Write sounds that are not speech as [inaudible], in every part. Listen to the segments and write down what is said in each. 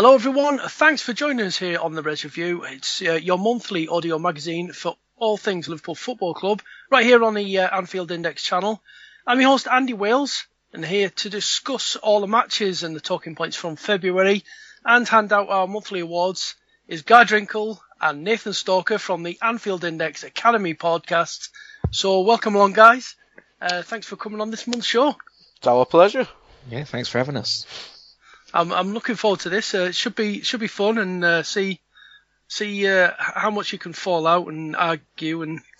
Hello, everyone. Thanks for joining us here on the Reds Review. It's uh, your monthly audio magazine for all things Liverpool Football Club, right here on the uh, Anfield Index channel. I'm your host, Andy Wales, and here to discuss all the matches and the talking points from February and hand out our monthly awards is Guy Drinkle and Nathan Stalker from the Anfield Index Academy podcast. So, welcome along, guys. Uh, thanks for coming on this month's show. It's our pleasure. Yeah, thanks for having us. I'm I'm looking forward to this. Uh, it should be should be fun and uh, see see uh, how much you can fall out and argue and. [laughs]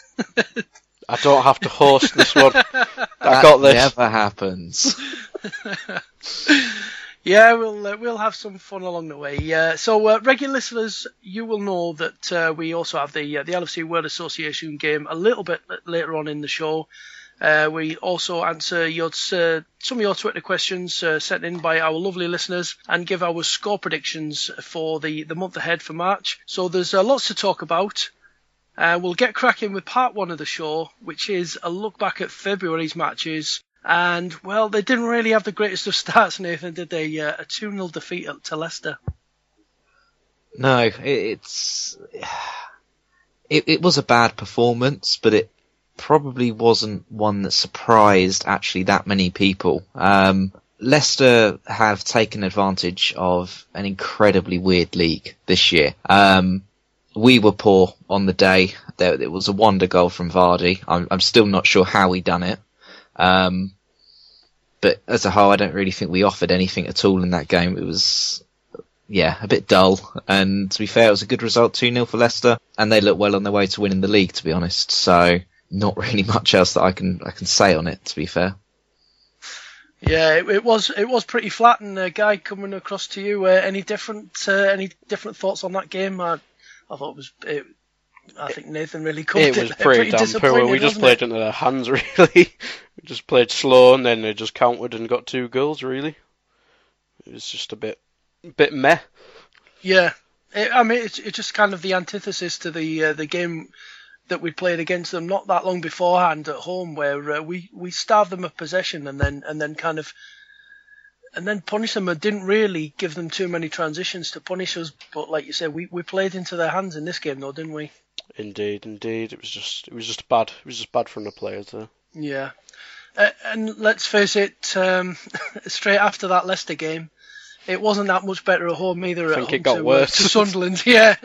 I don't have to host this one. [laughs] I got this. never happens. [laughs] yeah, we'll uh, we'll have some fun along the way. Uh, so uh, regular listeners, you will know that uh, we also have the uh, the LFC World Association game a little bit later on in the show. Uh, we also answer your, uh, some of your Twitter questions uh, sent in by our lovely listeners and give our score predictions for the, the month ahead for March. So there's uh, lots to talk about. Uh, we'll get cracking with part one of the show, which is a look back at February's matches. And, well, they didn't really have the greatest of starts, Nathan, did they? Uh, a 2 0 defeat to Leicester. No, it's it, it was a bad performance, but it probably wasn't one that surprised actually that many people. Um, Leicester have taken advantage of an incredibly weird league this year. Um, we were poor on the day. There, it was a wonder goal from Vardy. I'm, I'm still not sure how he done it. Um, but as a whole, I don't really think we offered anything at all in that game. It was, yeah, a bit dull. And to be fair, it was a good result, 2-0 for Leicester. And they look well on their way to winning the league, to be honest. So, not really [laughs] much else that I can, I can say on it, to be fair. Yeah, it, it was it was pretty flat. And uh, guy coming across to you, uh, any different uh, any different thoughts on that game? I, I thought it was. It, I think Nathan really covered It it. was pretty, damn poor. We just played it? into their hands, [laughs] really. we just played slow, and then they just countered and got two goals. Really, it was just a bit, bit meh. Yeah, it, I mean it's, it's just kind of the antithesis to the uh, the game that we played against them not that long beforehand at home, where uh, we we starved them of possession and then and then kind of and then punish them and didn't really give them too many transitions to punish us. But like you said, we, we played into their hands in this game, though, didn't we? Indeed, indeed. It was just, it was just bad. It was just bad from the players there. Yeah. Uh, and let's face it, um, [laughs] straight after that Leicester game, it wasn't that much better at home either. I think at it got uh, worse. to [laughs] Sunderland. [laughs] Yeah.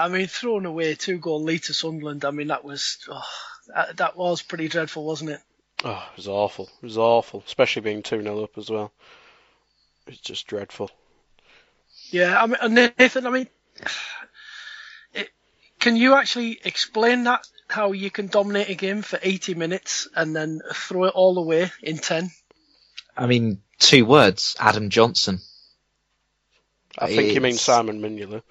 I mean, throwing away two goal lead to Sunderland. I mean, that was oh, that, that was pretty dreadful, wasn't it? Oh, it was awful. It was awful, especially being two 0 up as well. It's just dreadful. Yeah. I mean, Nathan. I mean, it, can you actually explain that? How you can dominate a game for 80 minutes and then throw it all away in 10? I mean, two words, Adam Johnson. I think you mean Simon Mignolet.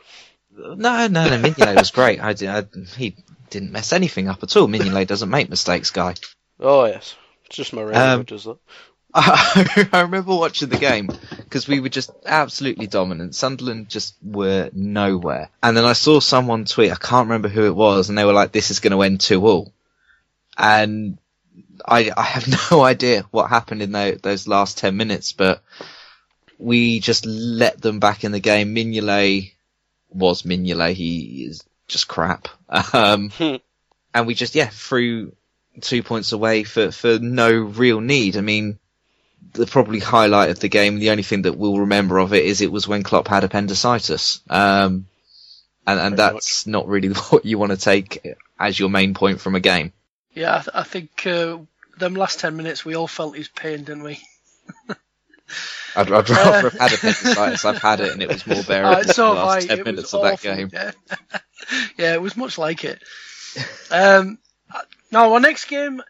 No, no, no, Mignolet was great. I, I, he didn't mess anything up at all. Mignolet doesn't make mistakes, guy. Oh yes, it's just Moreno Um, who does that. I, [laughs] I remember watching the game because we were just absolutely dominant. Sunderland just were nowhere. And then I saw someone tweet, I can't remember who it was, and they were like, this is going to end 2 all. And I, I have [laughs] no idea what happened in the, those last 10 minutes, but we just let them back in the game. Mignolet was Mignolet. He is just crap. Um, [laughs] and we just, yeah, threw two points away for, for no real need. I mean, the probably highlight of the game, the only thing that we'll remember of it is it was when Klopp had appendicitis. Um, and, and that's much. not really [laughs] what you want to take as your main point from a game. Yeah, I, th- I think uh, them last 10 minutes we all felt his pain, didn't we? [laughs] I'd, I'd, rather have had appendicitis. I've had it, and it was more bearable [laughs] uh, so the last ten minutes of that game. Yeah. [laughs] yeah, it was much like it. Um, now our next game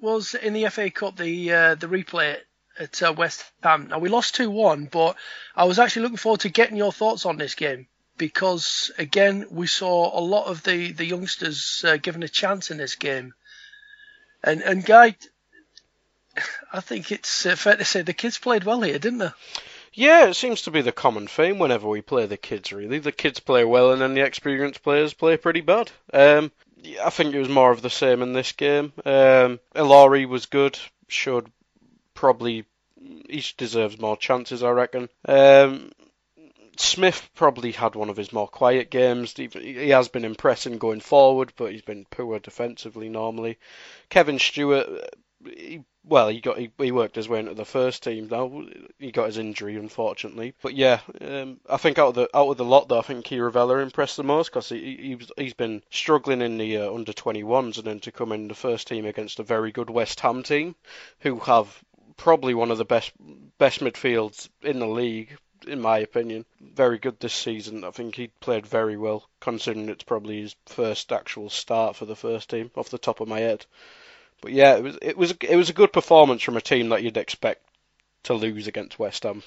was in the FA Cup, the uh, the replay at uh, West Ham. Now we lost two one, but I was actually looking forward to getting your thoughts on this game because again we saw a lot of the the youngsters uh, given a chance in this game, and and Guy, I think it's uh, fair to say the kids played well here, didn't they? Yeah, it seems to be the common theme whenever we play the kids. Really, the kids play well, and then the experienced players play pretty bad. Um, I think it was more of the same in this game. Um, Ilori was good, showed probably he deserves more chances, I reckon. Um, Smith probably had one of his more quiet games. He, he, has been impressing going forward, but he's been poor defensively normally. Kevin Stewart, he well, he got he, he worked his way into the first team. Now he got his injury, unfortunately. But yeah, um, I think out of the out of the lot, though, I think Chirivella impressed the most because he, he he's been struggling in the uh, under 21s, and then to come in the first team against a very good West Ham team, who have probably one of the best best midfields in the league, in my opinion. Very good this season. I think he played very well, considering it's probably his first actual start for the first team, off the top of my head. But yeah, it was it was it was a good performance from a team that you'd expect to lose against West Ham,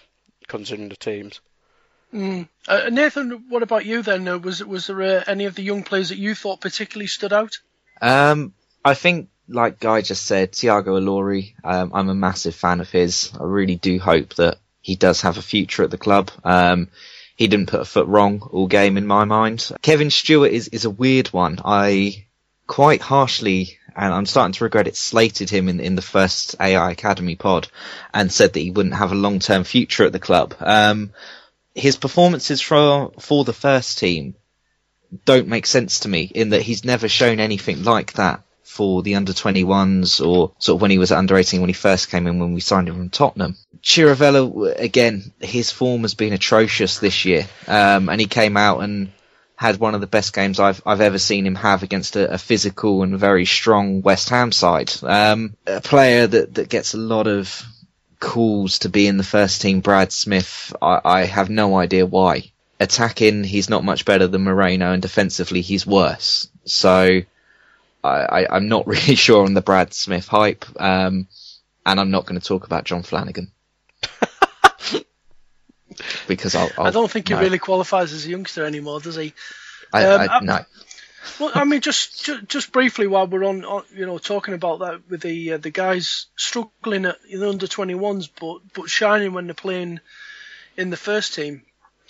considering the teams. Mm. Uh, Nathan, what about you then? Uh, was was there uh, any of the young players that you thought particularly stood out? Um, I think, like Guy just said, Tiago Ilori. Um, I'm a massive fan of his. I really do hope that he does have a future at the club. Um, he didn't put a foot wrong all game in my mind. Kevin Stewart is is a weird one. I quite harshly and I'm starting to regret it, slated him in, in the first AI Academy pod and said that he wouldn't have a long term future at the club. Um, his performances for for the first team don't make sense to me in that he's never shown anything like that for the under 21s or sort of when he was under 18 when he first came in when we signed him from Tottenham. Chirivella, again, his form has been atrocious this year. Um, and he came out and had one of the best games I've I've ever seen him have against a, a physical and very strong West Ham side. Um, a player that that gets a lot of calls to be in the first team. Brad Smith, I, I have no idea why. Attacking, he's not much better than Moreno, and defensively, he's worse. So. I, am not [laughs] really sure on the Brad Smith hype, um, and I'm not going to talk about John Flanagan [laughs] because I'll, I'll, I do not think no. he really qualifies as a youngster anymore, does he? I, um, I, no. Well, I mean, just, just just briefly while we're on, on you know, talking about that with the uh, the guys struggling at the under 21s, but but shining when they're playing in the first team.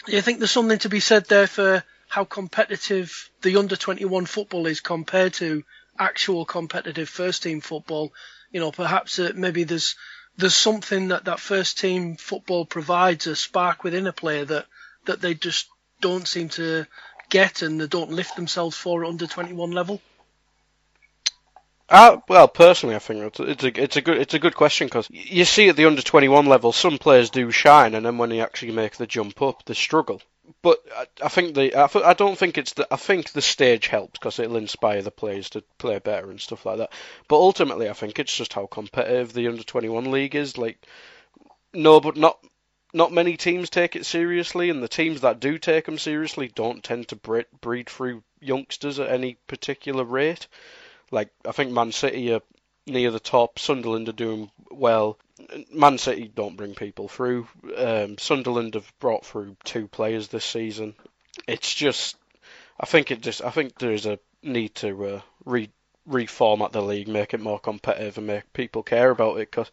Do you think there's something to be said there for how competitive the under 21 football is compared to actual competitive first team football? You know, perhaps uh, maybe there's there's something that that first team football provides a spark within a player that that they just don't seem to get and they don't lift themselves for under 21 level. Uh, well, personally, I think it's a it's a good it's a good question because you see at the under 21 level, some players do shine, and then when they actually make the jump up, they struggle but I, I think the I, I, don't think it's the I think the stage helps because it'll inspire the players to play better and stuff like that. But ultimately, I think it's just how competitive the under twenty one league is. Like, no, but not not many teams take it seriously, and the teams that do take them seriously don't tend to breed, breed through youngsters at any particular rate. Like I think Man City are near the top, Sunderland are doing well, Man City don't bring people through. Um, Sunderland have brought through two players this season. It's just, I think it just, I think there is a need to uh, re reformat the league, make it more competitive, and make people care about it. Because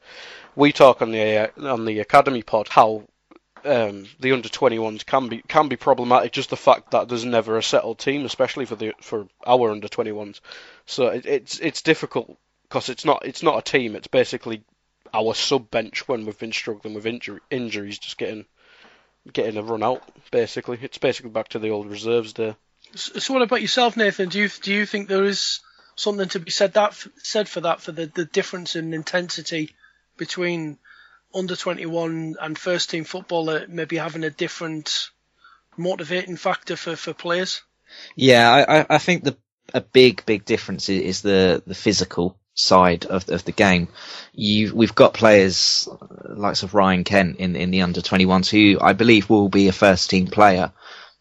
we talk on the on the academy pod how um, the under 21s can be can be problematic. Just the fact that there's never a settled team, especially for the for our under 21s. So it, it's it's difficult because it's not it's not a team. It's basically our sub bench when we've been struggling with injury, injuries, just getting getting a run out. Basically, it's basically back to the old reserves there. So, what about yourself, Nathan? Do you do you think there is something to be said that said for that for the, the difference in intensity between under 21 and first team football maybe having a different motivating factor for, for players? Yeah, I, I think the a big big difference is the the physical side of of the game. You we've got players likes of Ryan Kent in in the under 21s who I believe will be a first team player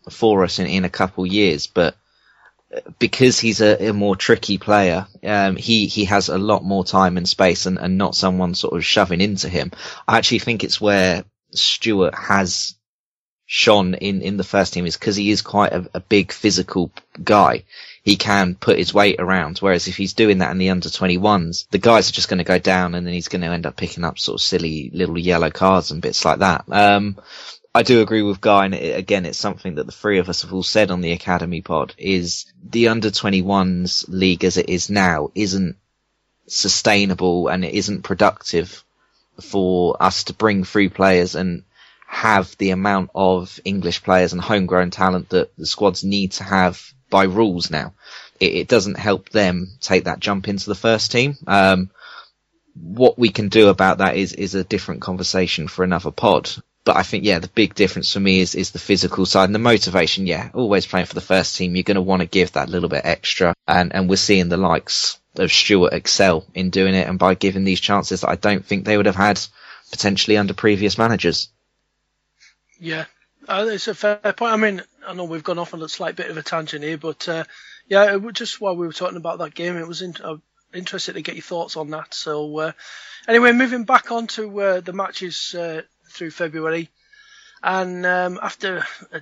for us in, in a couple years, but because he's a, a more tricky player, um, he, he has a lot more time and space and, and not someone sort of shoving into him. I actually think it's where Stewart has shone in, in the first team is because he is quite a, a, big physical guy. He can put his weight around. Whereas if he's doing that in the under 21s, the guys are just going to go down and then he's going to end up picking up sort of silly little yellow cards and bits like that. Um, I do agree with Guy, and it, again, it's something that the three of us have all said on the Academy pod, is the under 21s league as it is now isn't sustainable and it isn't productive for us to bring through players and have the amount of English players and homegrown talent that the squads need to have by rules now. It, it doesn't help them take that jump into the first team. Um, what we can do about that is, is a different conversation for another pod. But I think, yeah, the big difference for me is, is the physical side and the motivation. Yeah, always playing for the first team. You're going to want to give that little bit extra. And, and we're seeing the likes of Stewart excel in doing it and by giving these chances that I don't think they would have had potentially under previous managers. Yeah, uh, it's a fair point. I mean, I know we've gone off on a slight bit of a tangent here, but uh, yeah, just while we were talking about that game, it was in, uh, interested to get your thoughts on that. So uh, anyway, moving back on to uh, the matches uh, through February, and um, after a,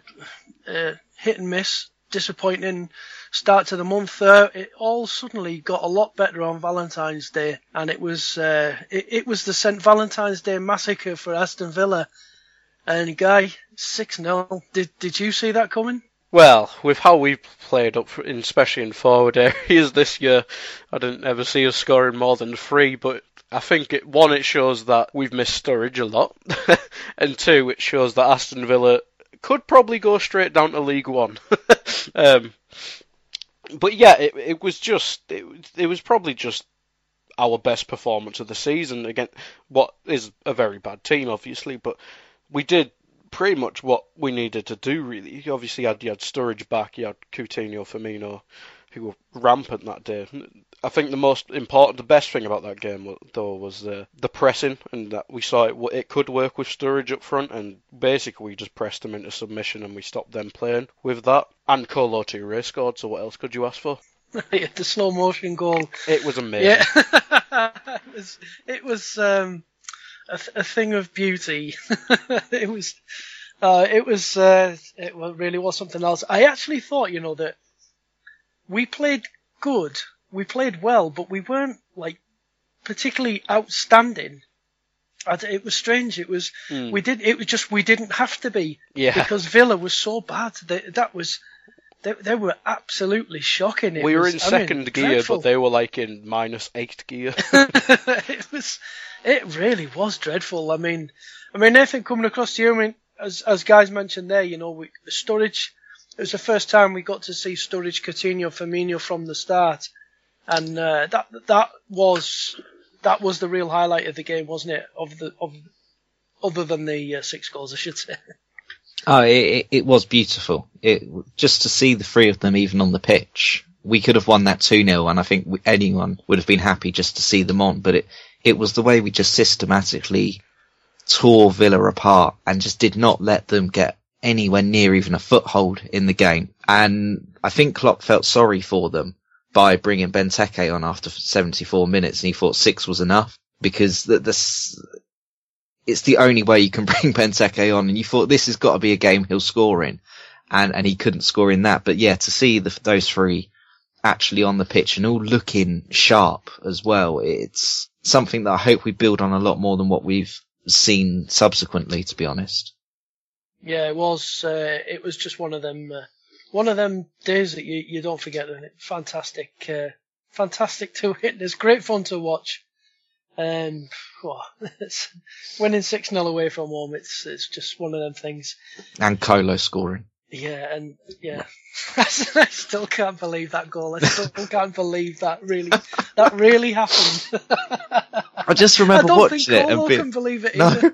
a, hit and miss, disappointing start to the month, uh, it all suddenly got a lot better on Valentine's Day, and it was it, it, was the St Valentine's Day massacre for Aston Villa. And Guy, six 0 Did did you see that coming? Well, with how we've played up, in, especially in forward [laughs] areas this year, I didn't ever see us scoring more than three. But I think it one it shows that we've missed Sturridge a lot, [laughs] and two it shows that Aston Villa could probably go straight down to League One. [laughs] um, but yeah, it it was just it, it was probably just our best performance of the season against what is a very bad team, obviously, but we did pretty much what we needed to do. Really, obviously, you had, you had Sturridge back, you had Coutinho, Firmino, who were rampant that day. I think the most important, the best thing about that game though was the the pressing, and that we saw it it could work with Sturridge up front, and basically we just pressed them into submission and we stopped them playing with that. And Kolo Toure scored, so what else could you ask for? [laughs] the slow motion goal. It was amazing. Yeah, [laughs] it was. It was um, a, a thing of beauty. [laughs] it was. Uh, it was. Uh, it really was something else. I actually thought, you know, that we played good we played well, but we weren't like particularly outstanding. It was strange. It was mm. we did. It was just we didn't have to be. Yeah. Because Villa was so bad. That that was. They, they were absolutely shocking. It we were was, in second mean, gear, dreadful. but they were like in minus eight gear. [laughs] it was. It really was dreadful. I mean, I mean, Nathan coming across to you. I mean, as as guys mentioned there, you know, we, Sturridge. It was the first time we got to see Sturridge, Coutinho, Firmino from the start and uh, that that was that was the real highlight of the game, wasn't it? Of the of other than the uh, six goals, I should say. [laughs] Oh, it, it was beautiful. It just to see the three of them even on the pitch. We could have won that two 0 and I think anyone would have been happy just to see them on. But it it was the way we just systematically tore Villa apart and just did not let them get anywhere near even a foothold in the game. And I think Klopp felt sorry for them by bringing Benteke on after 74 minutes and he thought six was enough because the, this, it's the only way you can [laughs] bring Benteke on and you thought this has got to be a game he'll score in and, and he couldn't score in that. But yeah, to see the, those three actually on the pitch and all looking sharp as well. It's something that I hope we build on a lot more than what we've seen subsequently, to be honest. Yeah, it was. Uh, it was just one of them. Uh, one of them days that you, you don't forget. Fantastic, uh, fantastic to [laughs] witness. Great fun to watch. Um, well, [laughs] winning six 0 away from home. It's it's just one of them things. And Kolo scoring. Yeah, and yeah, [laughs] I still can't believe that goal. I still [laughs] can't believe that really that really happened. I just remember I watching it and being, can believe it. No,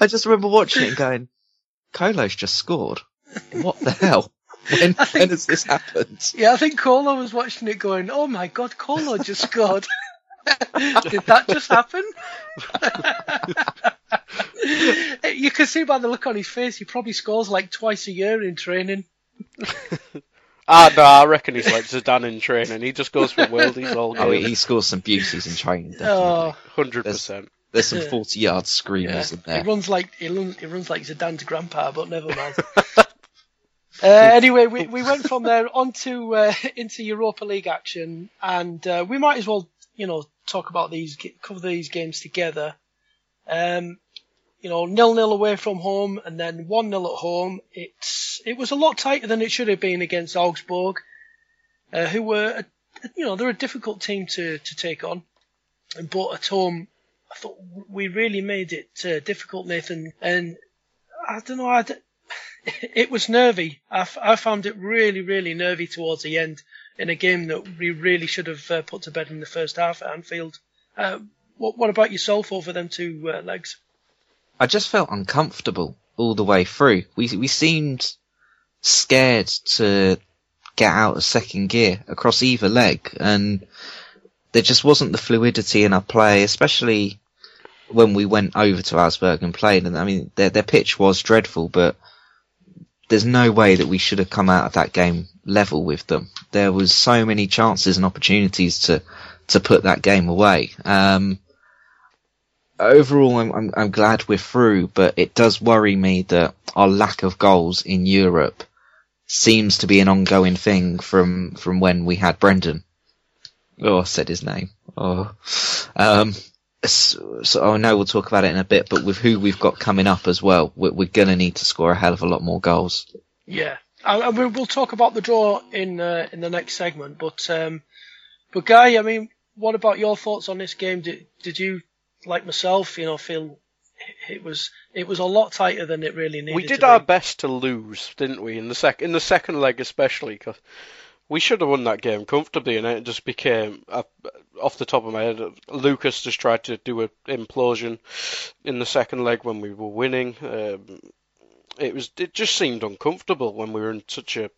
I just remember watching it and going, Kolo's just scored. What the hell? When, think, when has this happened? Yeah, I think Kolo was watching it going, oh my god, Kolo just scored. [laughs] Did that just happen? [laughs] you can see by the look on his face, he probably scores like twice a year in training. [laughs] ah, no, I reckon he's like Zidane in training. He just goes for worldies all game. Oh, he scores some beauties in training, definitely. Oh, 100%. There's some 40 yard screamers yeah. in there. He runs like he, runs, he runs like Zidane's grandpa, but never mind. uh, anyway, we, we went from there onto uh, into Europa League action, and uh, we might as well, you know, talk about these, cover these games together. Um, you know, nil nil away from home, and then one 0 at home. It's it was a lot tighter than it should have been against Augsburg, uh, who were, a, you know, they're a difficult team to to take on, but at home I thought we really made it uh, difficult, Nathan. And I don't know, I d- [laughs] it was nervy. I, f- I found it really, really nervy towards the end in a game that we really should have uh, put to bed in the first half at Anfield. Uh, what, what about yourself over them two uh, legs? I just felt uncomfortable all the way through. We we seemed scared to get out of second gear across either leg, and there just wasn't the fluidity in our play, especially when we went over to Augsburg and played. And I mean, their their pitch was dreadful, but there's no way that we should have come out of that game level with them. There was so many chances and opportunities to to put that game away. Um, overall, I'm, I'm, I'm glad we're through, but it does worry me that our lack of goals in Europe seems to be an ongoing thing from from when we had Brendan. Oh, I said his name. Oh, um, so, so I know we'll talk about it in a bit, but with who we've got coming up as well, we're, we're going to need to score a hell of a lot more goals. Yeah, and we'll talk about the draw in uh, in the next segment. But um, but Guy, I mean, what about your thoughts on this game? Did did you, like myself, you know, feel it was it was a lot tighter than it really needed. We did our best to lose, didn't we? In the sec in the second leg especially, cause we should have won that game comfortably, and it just became uh, off the top of my head. Lucas just tried to do an implosion in the second leg when we were winning. Um, it was it just seemed uncomfortable when we were in such a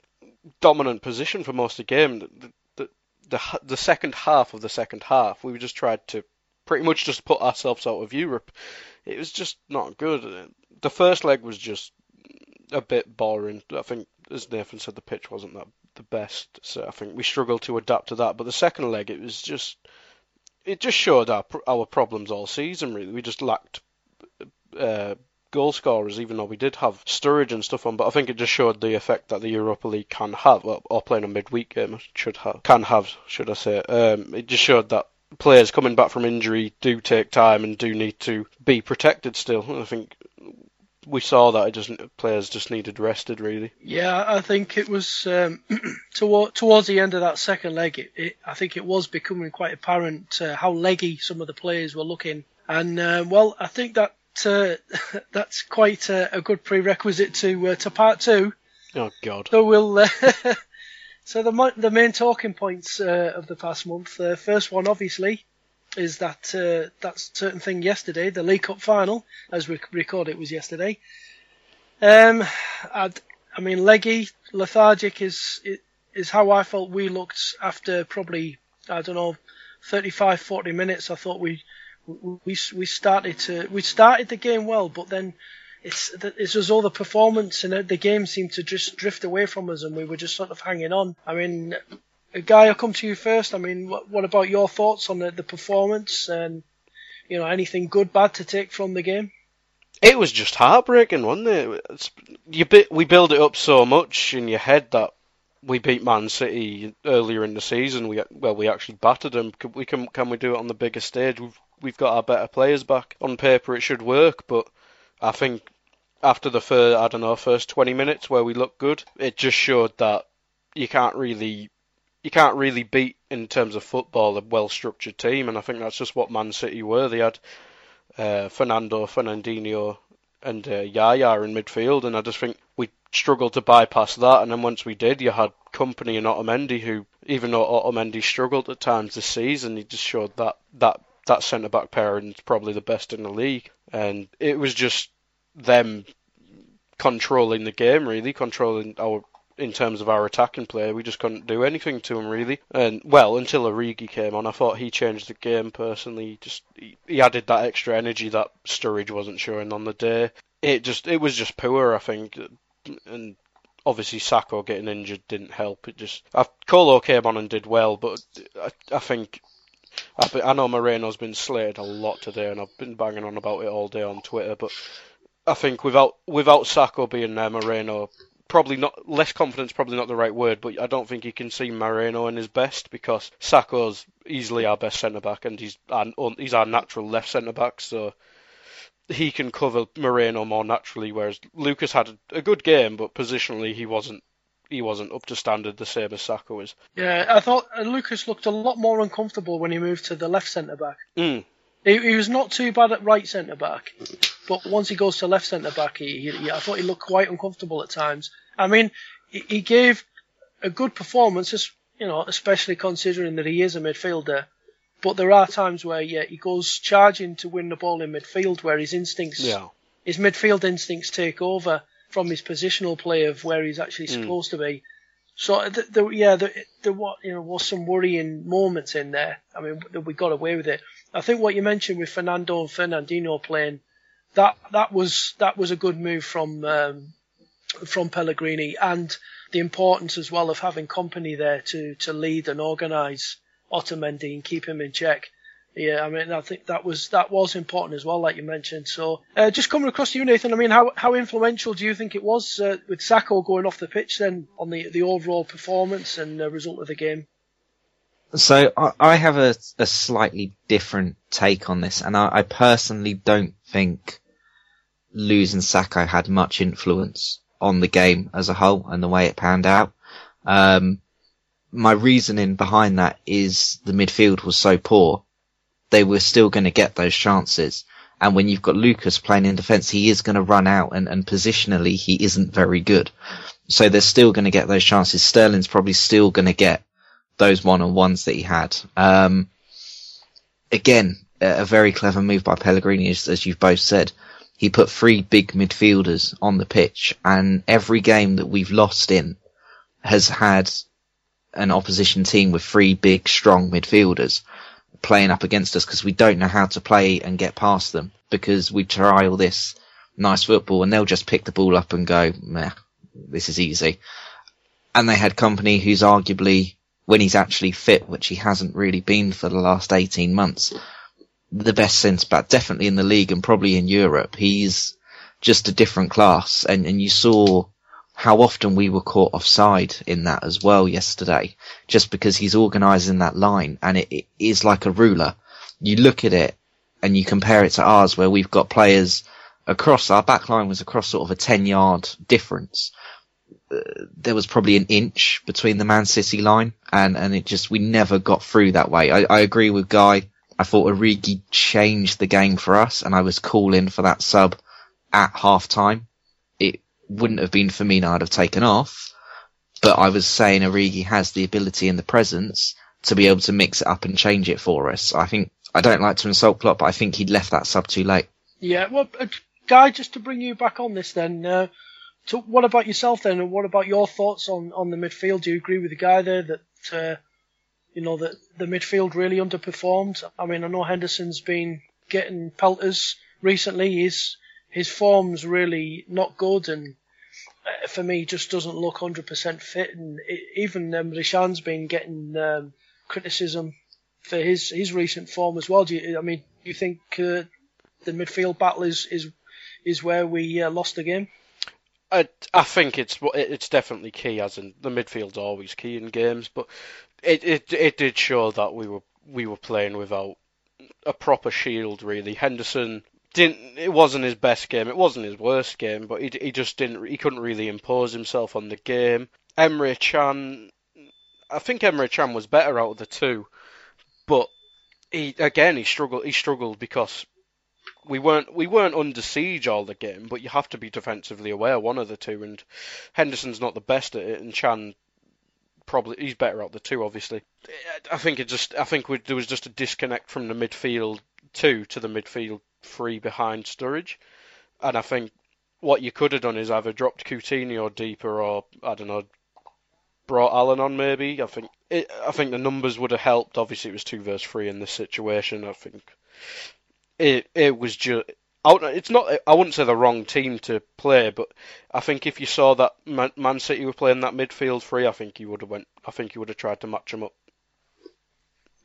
dominant position for most of the game. The, the, the, the second half of the second half, we just tried to pretty much just put ourselves out of Europe. It was just not good. The first leg was just a bit boring. I think, as Nathan said, the pitch wasn't that the best. So I think we struggled to adapt to that. But the second leg, it was just it just showed our our problems all season. Really, we just lacked uh, goal scorers, even though we did have Sturridge and stuff on. But I think it just showed the effect that the Europa League can have, or playing a midweek game should have, can have, should I say? Um, it just showed that players coming back from injury do take time and do need to be protected still. I think we saw that it just players just needed rested really. Yeah, I think it was um, [clears throat] toward, towards the end of that second leg. It, it, I think it was becoming quite apparent uh, how leggy some of the players were looking, and uh, well, I think that uh, [laughs] that's quite a, a, good prerequisite to uh, to part two. Oh God! So we'll. Uh, [laughs] so the the main talking points uh, of the past month. The first one, obviously, is that uh, that certain thing yesterday, the League Cup final, as we record it was yesterday. Um, I'd, I mean, leggy, lethargic is is how I felt we looked after probably I don't know 35, 40 minutes. I thought we we we started to we started the game well, but then it's it's just all the performance and the game seemed to just drift away from us, and we were just sort of hanging on. I mean, Guy, I'll come to you first. I mean, what, what about your thoughts on the, the performance and you know anything good, bad to take from the game? It was just heartbreaking, wasn't it? It's, you we build it up so much in your head that we beat Man City earlier in the season. We well, we actually battered them. Can we can can we do it on the bigger stage? We've we've got our better players back. On paper, it should work, but I think after the first I don't know first 20 minutes where we looked good, it just showed that you can't really you can't really beat in terms of football a well structured team, and I think that's just what Man City were. They had uh, Fernando, Fernandinho, and uh, Yaya in midfield, and I just think we struggled to bypass that. And then once we did, you had Kompany and Otamendi, who even though Otamendi struggled at times this season, he just showed that that that centre back pairing is probably the best in the league, and it was just them controlling the game, really controlling our in terms of our attacking play. We just couldn't do anything to him really. And well, until Origi came on, I thought he changed the game personally. Just he, he added that extra energy that Sturridge wasn't showing on the day. It just it was just poor, I think, and obviously Sakho getting injured didn't help. It just I, Kolo came on and did well, but I, I think I, I know Moreno's been slated a lot today, and I've been banging on about it all day on Twitter. But I think without without Sakho being there, Moreno probably not less confidence probably not the right word, but I don't think you can see Moreno in his best because Sakho's easily our best centre back and he's our, he's our natural left centre back, so he can cover Moreno more naturally. Whereas Lucas had a, good game, but positionally he wasn't he wasn't up to standard the same as Sakho is. Yeah, I thought Lucas looked a lot more uncomfortable when he moved to the left centre back. Mm. He, he, was not too bad at right centre back, but once he goes to left centre back, he, he, I thought he looked quite uncomfortable at times. I mean, he, he gave a good performance, you know, especially considering that he is a midfielder. But there are times where yeah, he goes charging to win the ball in midfield, where his instincts, yeah. his midfield instincts take over from his positional play of where he's actually mm. supposed to be. So the, the, yeah, there, was you know was some worrying moments in there. I mean, we got away with it. I think what you mentioned with Fernando and Fernandinho playing, that that was that was a good move from um, from Pellegrini, and the importance as well of having Kompany there to to lead and organise Otamendi and keep him in check. Yeah, I mean, I think that was that was important as well, like you mentioned. So, uh, just coming across to you, Nathan. I mean, how how influential do you think it was uh, with Sakho going off the pitch then on the the overall performance and uh, result of the game? So I, I have a, a slightly different take on this, and I, I personally don't think losing Sakho had much influence on the game as a whole and the way it panned out. Um, my reasoning behind that is the midfield was so poor they were still going to get those chances. And when you've got Lucas playing in defence, he is going to run out and, and positionally he isn't very good. So they're still going to get those chances. Sterling's probably still going to get those one-on-ones that he had. Um, again, a very clever move by Pellegrini, as, as you've both said. He put three big midfielders on the pitch and every game that we've lost in has had an opposition team with three big, strong midfielders playing up against us because we don't know how to play and get past them because we try all this nice football and they'll just pick the ball up and go, meh, this is easy. And they had Kompany who's arguably, when he's actually fit, which he hasn't really been for the last 18 months, the best centre back, definitely in the league and probably in Europe. He's just a different class. And, and you saw how often we were caught offside in that as well yesterday, just because he's organising that line and it, it is like a ruler. You look at it and you compare it to ours where we've got players across our back line was across sort of a 10 yard difference. Uh, there was probably an inch between the Man City line and, and it just, we never got through that way. I, I agree with Guy. I thought Origi changed the game for us and I was calling for that sub at half time It wouldn't have been Firmino, I'd have taken off. But I was saying Origi has the ability and the presence to be able to mix it up and change it for us. I think I don't like to insult Klopp, but I think he'd left that sub too late. Yeah, well, uh, Guy, just to bring you back on this then. Uh, so what about yourself then, and what about your thoughts on, on the midfield? Do you agree with the guy there that uh, you know that the midfield really underperformed? I mean, I know Henderson's been getting pelters recently. He's his form's really not good, and uh, for me, just doesn't look 100% fit. And it, even um, Rishan's been getting um, criticism for his his recent form as well. Do you, I mean, do you think uh, the midfield battle is is is where we uh, lost the game? I, I think it's it's definitely key, as in the midfield's always key in games, but it, it it did show that we were we were playing without a proper shield. Really, Henderson didn't. It wasn't his best game. It wasn't his worst game, but he he just didn't. He couldn't really impose himself on the game. Emre Can, I think Emre Can was better out of the two, but he again he struggled. He struggled because we weren't we weren't under siege all the game, but you have to be defensively aware one of the two, and Henderson's not the best at it, and Can probably he's better at the two, obviously. I think it just I think we, there was just a disconnect from the midfield two to the midfield three behind Sturridge, and I think what you could have done is either dropped Coutinho deeper or I don't know brought Allen on maybe. I think it, I think the numbers would have helped. Obviously, it was two versus three in this situation. I think it it was just. It's not. I wouldn't say the wrong team to play, but I think if you saw that Man, City were playing that midfield three, I think you would have went. I think you would have tried to match them up.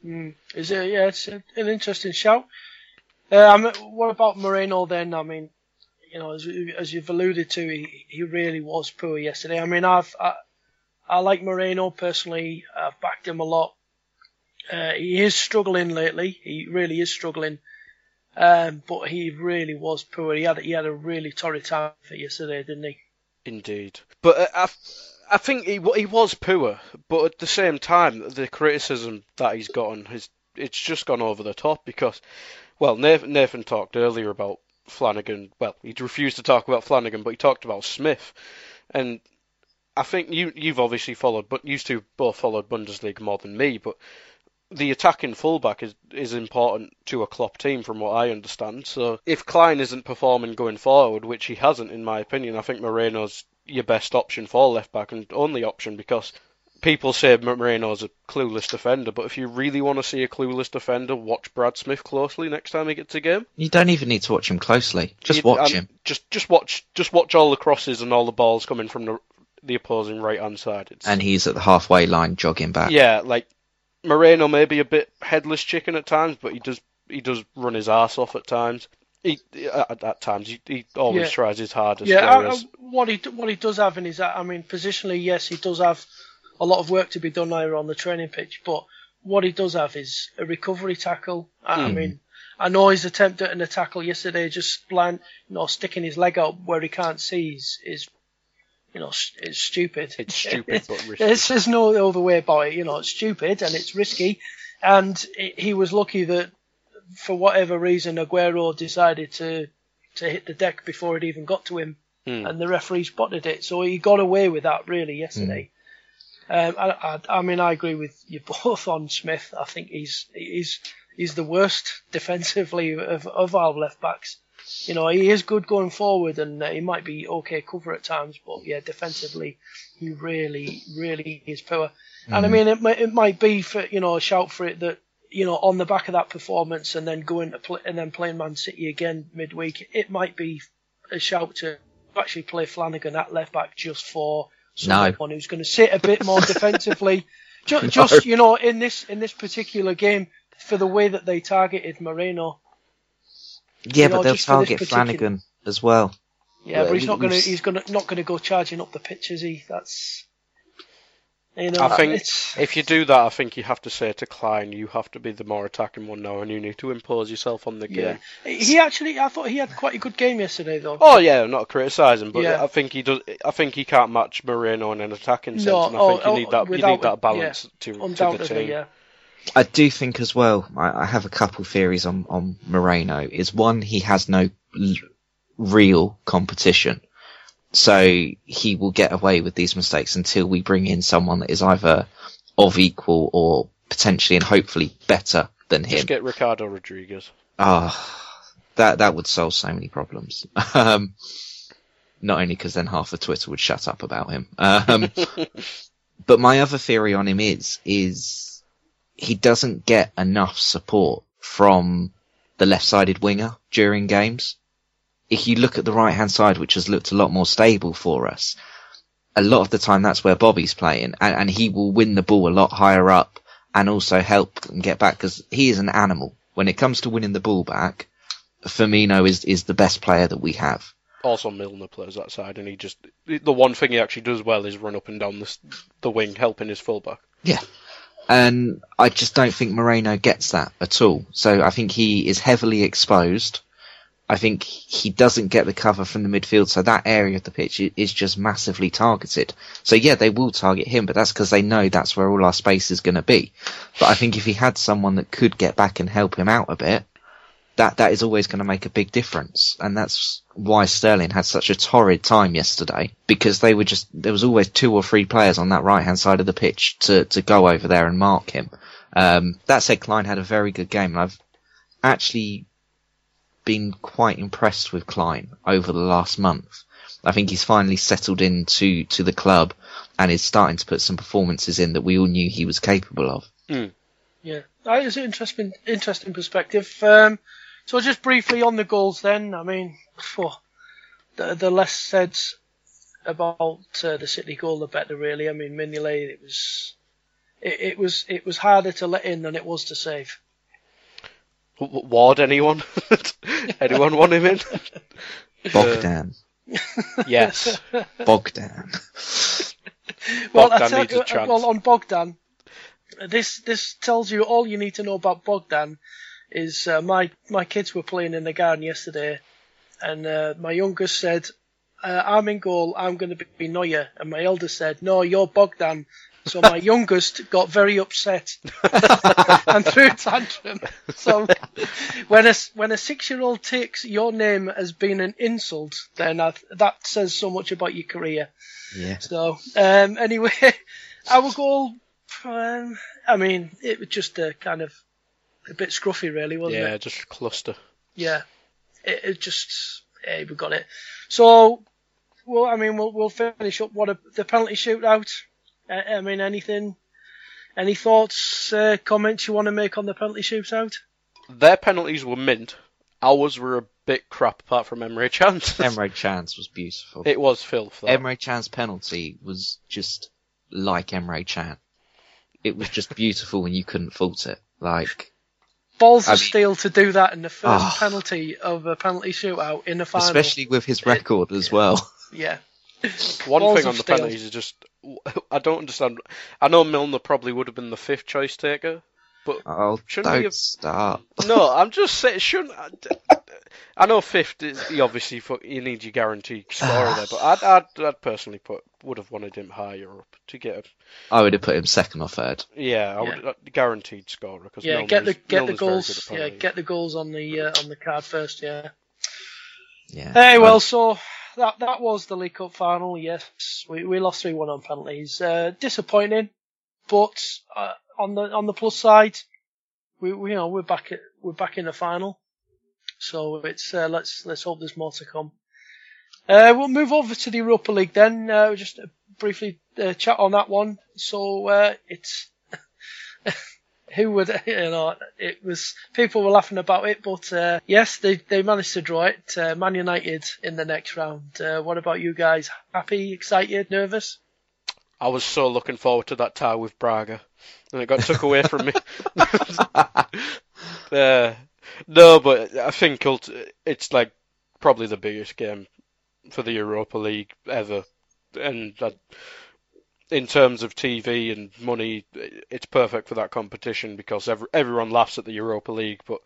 Mm. Is it? Yeah, it's an interesting shout. Uh, mean, what about Moreno then? I mean, you know, as, as you've alluded to, he, he really was poor yesterday. I mean, I've I, I like Moreno personally. I've backed him a lot. Uh, he is struggling lately. He really is struggling. Um, but he really was poor. He had he had a really torrid time for yesterday, didn't he? Indeed, but uh, I, I think he he was poor. But at the same time, the criticism that he's gotten has it's just gone over the top because, well, Nathan, Nathan talked earlier about Flanagan. Well, he refused to talk about Flanagan, but he talked about Smith, and I think you you've obviously followed, but you two both followed Bundesliga more than me, but the attacking fullback is is important to a Klopp team, from what I understand. So if Klein isn't performing going forward, which he hasn't, in my opinion, I think Moreno's your best option for left back and only option because people say Moreno's a clueless defender, but if you really want to see a clueless defender, watch Brad Smith closely next time he gets a game. You don't even need to watch him closely. Just watch him. Just just watch just watch all the crosses and all the balls coming from the the opposing right hand side. It's, and he's at the halfway line jogging back. Yeah, like Moreno may be a bit headless chicken at times, but he does he does run his ass off at times. He at, at times he, he always yeah. tries his hardest. Yeah, whereas... what he what he does have in his I mean positionally, yes, he does have a lot of work to be done there on the training pitch, but what he does have is a recovery tackle. I, mm. I hmm. mean, I know his attempt at a tackle yesterday, just blind, you know, sticking his leg out where he can't see is, is you know, it's stupid. It's stupid, but [laughs] risky. There's, there's no other way about it. You know, it's stupid and it's risky. And he was lucky that, for whatever reason, Aguero decided to to hit the deck before it even got to him, mm. and the referee spotted it. So he got away with that really yesterday. Mm. Um, I, I, I mean, I agree with you [laughs] both on Smith. I think he's he's he's the worst [laughs] defensively of, of our left backs you know, he is good going forward and uh, he might be okay cover at times, but yeah, defensively, he really, really is poor. Mm. And I mm. mean, it might, it might be for, you know, a shout for it that, you know, on the back of that performance and then going to play, and then playing Man City again midweek, it might be a shout to actually play Flanagan at left back just for someone no. who's going to sit a bit more defensively. [laughs] Just, no. just, you know, in this, in this particular game, for the way that they targeted Moreno, yeah, but they'll target Flanagan as well. Yeah, but he's not gonna he's gonna not gonna go charging up the pitch, is he? That's you know. I think if you do that, I think you have to say to Klein, you have to be the more attacking one now, and you need to impose yourself on the game. Yeah. He actually, I thought he had quite a good game yesterday, though. Oh yeah, I'm not criticising, but yeah. I think he does. I think he can't match Moreno in an attacking sense, and I oh, think you oh, need that. You need that balance yeah, to, to the team. Yeah. I do think as well. I, I have a couple theories on on Moreno. Is one he has no l- real competition, so he will get away with these mistakes until we bring in someone that is either of equal or potentially and hopefully better than him. Just get Ricardo Rodriguez. Ah, oh, that that would solve so many problems. [laughs] Um, not only because then half of Twitter would shut up about him. Um, [laughs] but my other theory on him is is he doesn't get enough support from the left-sided winger during games. If you look at the right-hand side, which has looked a lot more stable for us, a lot of the time that's where Bobby's playing, and, and he will win the ball a lot higher up and also help them get back because he is an animal. When it comes to winning the ball back, Firmino is, is the best player that we have. also Milner plays that side, and he just the one thing he actually does well is run up and down the the wing, helping his fullback. Yeah. And I just don't think Moreno gets that at all. So I think he is heavily exposed. I think he doesn't get the cover from the midfield, so that area of the pitch is just massively targeted. So yeah, they will target him, but that's because they know that's where all our space is going to be. But I think if he had someone that could get back and help him out a bit, that that is always going to make a big difference, and that's why Sterling had such a torrid time yesterday because they were just there was always two or three players on that right hand side of the pitch to to go over there and mark him. Um, that said, Clyne had a very good game, and I've actually been quite impressed with Clyne over the last month. I think he's finally settled into to the club and is starting to put some performances in that we all knew he was capable of. Mm. Yeah, that is an interesting interesting perspective. Um, so just briefly on the goals then, I mean, oh, the, the less said about uh, the City goal, the better really. I mean, Mignolet, it was, it, it, was, it was harder to let in than it was to save. Ward anyone? [laughs] anyone want him in? Bogdan. [laughs] yes. Bogdan. well, Bogdan needs a chance. well, on Bogdan, this this tells you all you need to know about Bogdan is uh, my my kids were playing in the garden yesterday, and uh, my youngest said, uh, "I'm in goal. I'm going to be Neuer," and my eldest said, "No, you're Bogdan." So my [laughs] youngest got very upset [laughs] and threw a tantrum. So when a when a six year old takes your name as being an insult, then I, that says so much about your career. Yeah. So um, anyway, [laughs] our goal. Um, I mean, it was just a kind of a bit scruffy, really, wasn't yeah, it? Yeah, just cluster. Yeah, it, it just yeah, we got it. So, well, I mean, we'll we'll finish up what a, the penalty shootout. I, I mean, anything, any thoughts, uh, comments you want to make on the penalty shootout? Their penalties were mint. Ours were a bit crap, apart from Emre [laughs] Can's. Emre Can's was beautiful. It was filth. That. Emre Can's penalty was just like Emre Can. It was just beautiful, and you couldn't fault it. Like balls of steel to do that in the first oh, penalty of a penalty shootout in the final. Especially with his record it, as well. [laughs] Yeah. [laughs] One balls thing on the steel. penalties is just I don't understand. I know Milner probably would have been the fifth choice taker, but oh, shouldn't don't have... start. No, [laughs] I'm just saying. Shouldn't I, I know fifth is he obviously for, you need your guaranteed scorer there, but I'd, I'd, I'd personally put would have wanted him higher up to get. it. I would have put him second or third. Yeah, I would uh, guaranteed scorer because yeah, get the get the goals. Yeah, get the goals on the uh, on the card first. Yeah. Yeah. Hey, well, so that that was the League Cup final. Yes, we we lost three one on penalties. Uh, disappointing, but uh, on the on the plus side, we, we you know we're back at, we're back in the final. So it's uh, let's let's hope there's more to come. Uh, we'll move over to the Europa League then. Uh, just briefly uh, chat on that one. So uh, it's [laughs] who would [laughs] you know it was people were laughing about it, but uh, yes, they they managed to draw it. Uh, Man United in the next round. Uh, what about you guys? Happy, excited, nervous? I was so looking forward to that tie with Braga, and it got took away from me. [laughs] uh, no, but I think it's like probably the biggest game for the Europa League ever, and in terms of TV and money, it's perfect for that competition because every, everyone laughs at the Europa League, but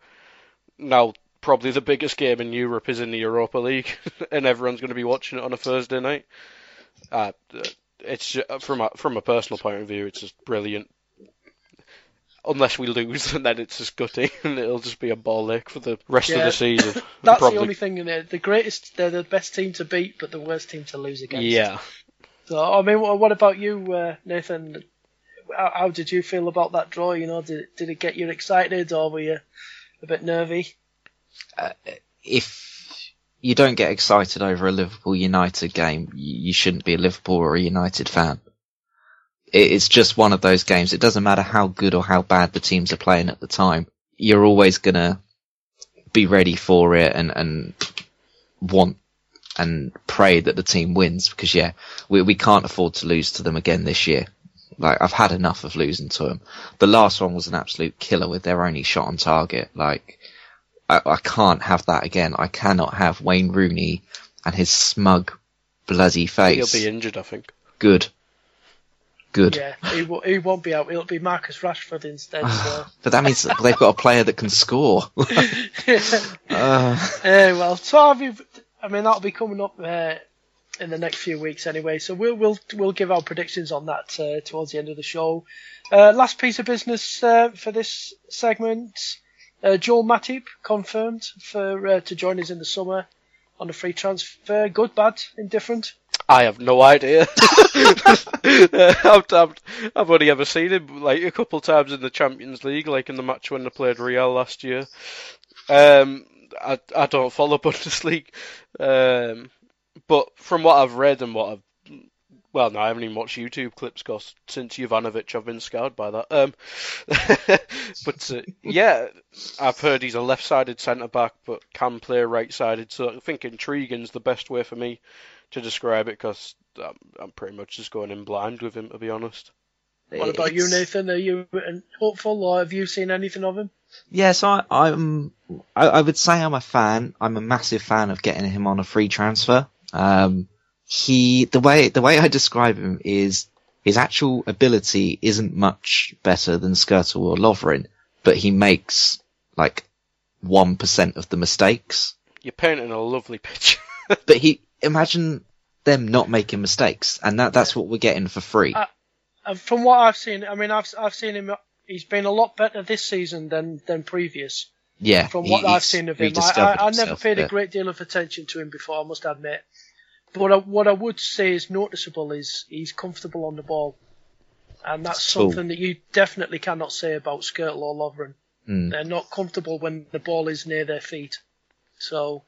now probably the biggest game in Europe is in the Europa League, [laughs] and everyone's going to be watching it on a Thursday night. Uh, it's from a, from a personal point of view, it's just brilliant. Unless we lose, and [laughs] then it's just gutting, [laughs] and it'll just be a ball ache for the rest yeah. of the season. [laughs] That's Probably. the only thing in it. The greatest, they're the best team to beat, but the worst team to lose against. Yeah, so, I mean, what about you, uh, Nathan? How, how, did you feel about that draw? You know, did did it get you excited, or were you a bit nervy? Uh, if you don't get excited over a Liverpool United game, you shouldn't be a Liverpool or a United fan. It's just one of those games. It doesn't matter how good or how bad the teams are playing at the time. You're always gonna be ready for it and, and want and pray that the team wins because yeah, we we can't afford to lose to them again this year. Like I've had enough of losing to them. The last one was an absolute killer with their only shot on target. Like I, I can't have that again. I cannot have Wayne Rooney and his smug, bloody face. He'll be injured, I think. Good. Good. Yeah, he, w- he won't be out. It'll be Marcus Rashford instead. So. But that means they've got a player that can score. uh, [laughs] Yeah, well, so you, I mean that'll be coming up uh, in the next few weeks anyway. So we'll we'll we'll give our predictions on that uh, towards the end of the show. Uh, last piece of business uh, for this segment: uh, Joel Matip confirmed for uh, to join us in the summer on a free transfer. Good, bad, indifferent. I have no idea. [laughs] I've, I've, I've only ever seen him like a couple times in the Champions League, like in the match when they played Real last year. Um, I I don't follow [laughs] Bundesliga, um, but from what I've read and what I've well, no, I haven't even watched YouTube clips because since Jovanovic, I've been scarred by that. Um, [laughs] but uh, yeah, I've heard he's a left-sided centre back, but can play right-sided. So I think intriguing's the best way for me to describe it because I'm, I'm pretty much just going in blind with him, to be honest. What about you, Nathan? Are you hopeful, or have you seen anything of him? Yeah, so I, I'm. I, I would say I'm a fan. I'm a massive fan of getting him on a free transfer. Um, he the way the way I describe him is his actual ability isn't much better than Skrtel or Lovren, but he makes like one percent of the mistakes. You're painting a lovely picture. [laughs] But he imagine them not making mistakes, and that that's what we're getting for free. Uh, from what I've seen, I mean, I've I've seen him. He's been a lot better this season than than previous. yeah, From he- what I've seen of him, I, I, I never paid yeah. a great deal of attention to him before. I must admit. But what I, what I would say is noticeable is he's comfortable on the ball, and that's Cool. something that you definitely cannot say about Skrtel or Lovren. Mm. They're not comfortable when the ball is near their feet. So,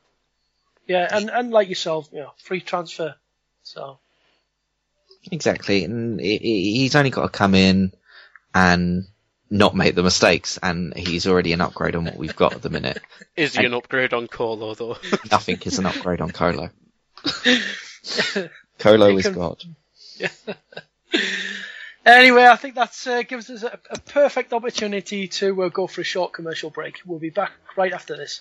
yeah, and and like yourself, you know, free transfer. So. Exactly, and he- he- he's only got to come in and not make the mistakes, and he's already an upgrade on what we've got at the minute. [laughs] Is he an upgrade on Kolo though? [laughs] Nothing is an upgrade on Kolo. [laughs] Kolo He is can- God. Anyway, I think that uh, gives us a, a perfect opportunity to uh, go for a short commercial break. We'll be back right after this.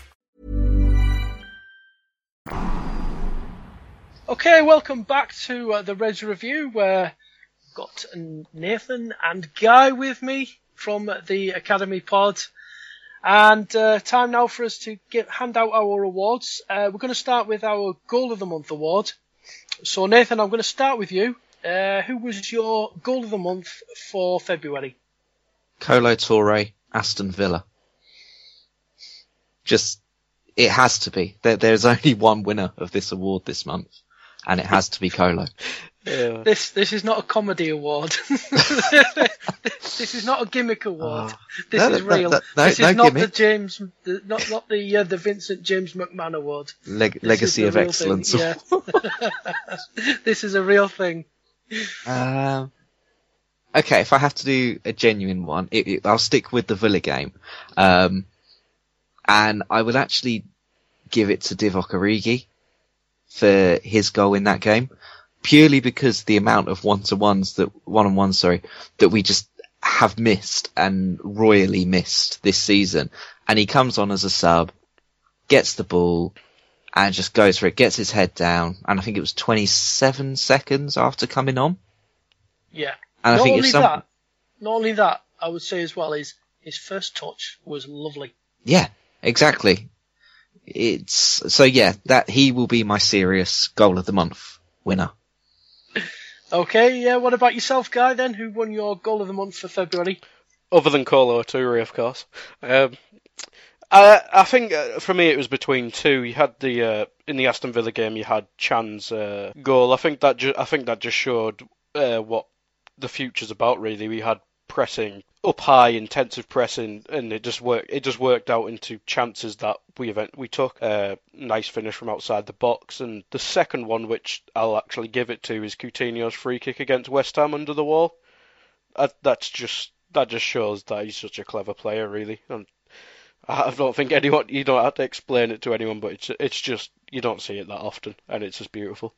Okay, welcome back to uh, the Reds Review, where I've got Nathan and Guy with me from the Academy Pod. And uh, time now for us to get hand out our awards. Uh, we're going to start with our Goal of the Month award. So Nathan, I'm going to start with you. Uh, who was your Goal of the Month for February? Kolo Toure, Aston Villa. Just, it has to be. There, there's only one winner of this award this month. And it has to be Kolo. Yeah. This this is not a comedy award. [laughs] this is not a gimmick award. this No, is no, real. no, no, this no is not gimmick. the James, the, not not the uh, the Vincent James McMahon award. Leg- Legacy of Excellence. Yeah. [laughs] [laughs] this is a real thing. Um, okay, if I have to do a genuine one, it, it, I'll stick with the Villa game. Um, and I will actually give it to Divock Origi for his goal in that game, purely because the amount of one-to-ones that, one-on-ones, sorry, that we just have missed and royally missed this season. And he comes on as a sub, gets the ball, and just goes for it, gets his head down, and I think it was 27 seconds after coming on. Yeah. And I not think only some, that, not only that, I would say as well is his first touch was lovely. yeah, exactly. It's so yeah, that he will be my serious goal of the month winner. Okay, yeah. What about yourself, guy? Then, who won your goal of the month for February? Other than Kolo Toure, of course. Um, I, I think uh, for me it was between two. You had the uh, in the Aston Villa game, you had Can's uh, goal. I think that ju- I think that just showed uh, what the future's about. Really, we had pressing up high, intensive pressing, and it just worked. It just worked out into chances that we event we took. Uh, nice finish from outside the box, and the second one, which I'll actually give it to, is Coutinho's free kick against West Ham under the wall. That, that's just that just shows that he's such a clever player, really. And I don't think anyone you don't have to explain it to anyone, but it's it's just you don't see it that often, and it's just beautiful.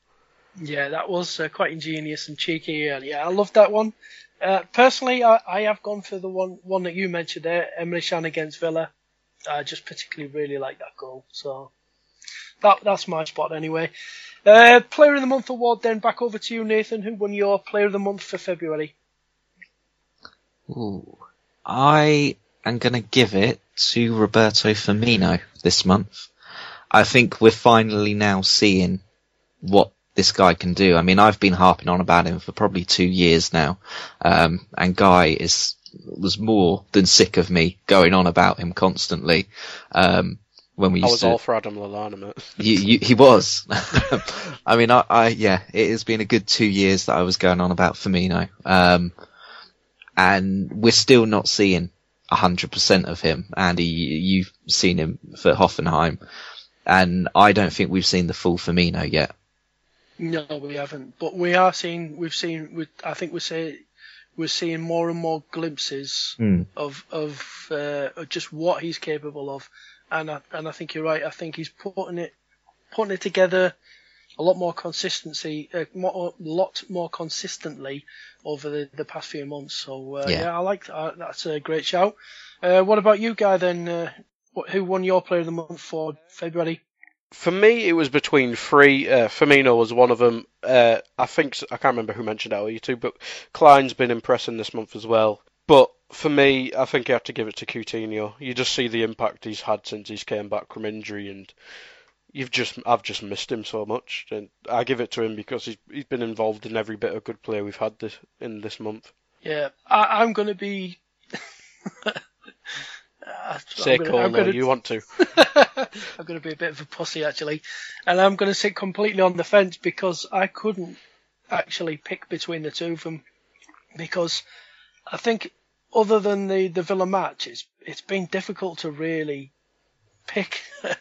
Yeah, that was uh, quite ingenious and cheeky. And yeah, I loved that one. Uh, personally, I, I have gone for the one one that you mentioned there, Emre Can against Villa. I just particularly really like that goal. So that that's my spot anyway. Uh, Player of the Month award then back over to you, Nathan. Who won your Player of the Month for February? Ooh. I am going to give it to Roberto Firmino this month. I think we're finally now seeing what this guy can do. I mean, I've been harping on about him for probably two years now, um, and Guy is was more than sick of me going on about him constantly. Um, when we I was to, all for Adam Lallana, mate. you, you, he was. [laughs] I mean, I, I, yeah, it has been a good two years that I was going on about Firmino. Um, and we're still not seeing a hundred percent of him. Andy, you- you've seen him for Hoffenheim, and I don't think we've seen the full Firmino yet. No, we haven't. But we are seeing. We've seen. We, I think we say we're seeing more and more glimpses Hmm. of of uh, of just what he's capable of, and I, and I think you're right. I think he's putting it putting it together a lot more consistency, a more, lot more consistently over the, the past few months. So uh, Yeah. yeah. I like that. That's a great shout. Uh, what about you, guy? Then, uh, what, who won your Player of the Month for February? For me, it was between three. Uh, Firmino was one of them. Uh, I think I can't remember who mentioned that or you two, but Clyne's been impressing this month as well. But for me, I think you have to give it to Coutinho. You just see the impact he's had since he's came back from injury, and you've just I've just missed him so much. And I give it to him because he's he's been involved in every bit of good play we've had this in this month. Yeah, I, I'm going to be. [laughs] Uh, Say I'm gonna- I'm gonna- you want to. [laughs] I'm going to be a bit of a pussy actually, and I'm going to sit completely on the fence because I couldn't actually pick between the two of them because I think other than the the Villa match, it's it's been difficult to really pick [laughs] a,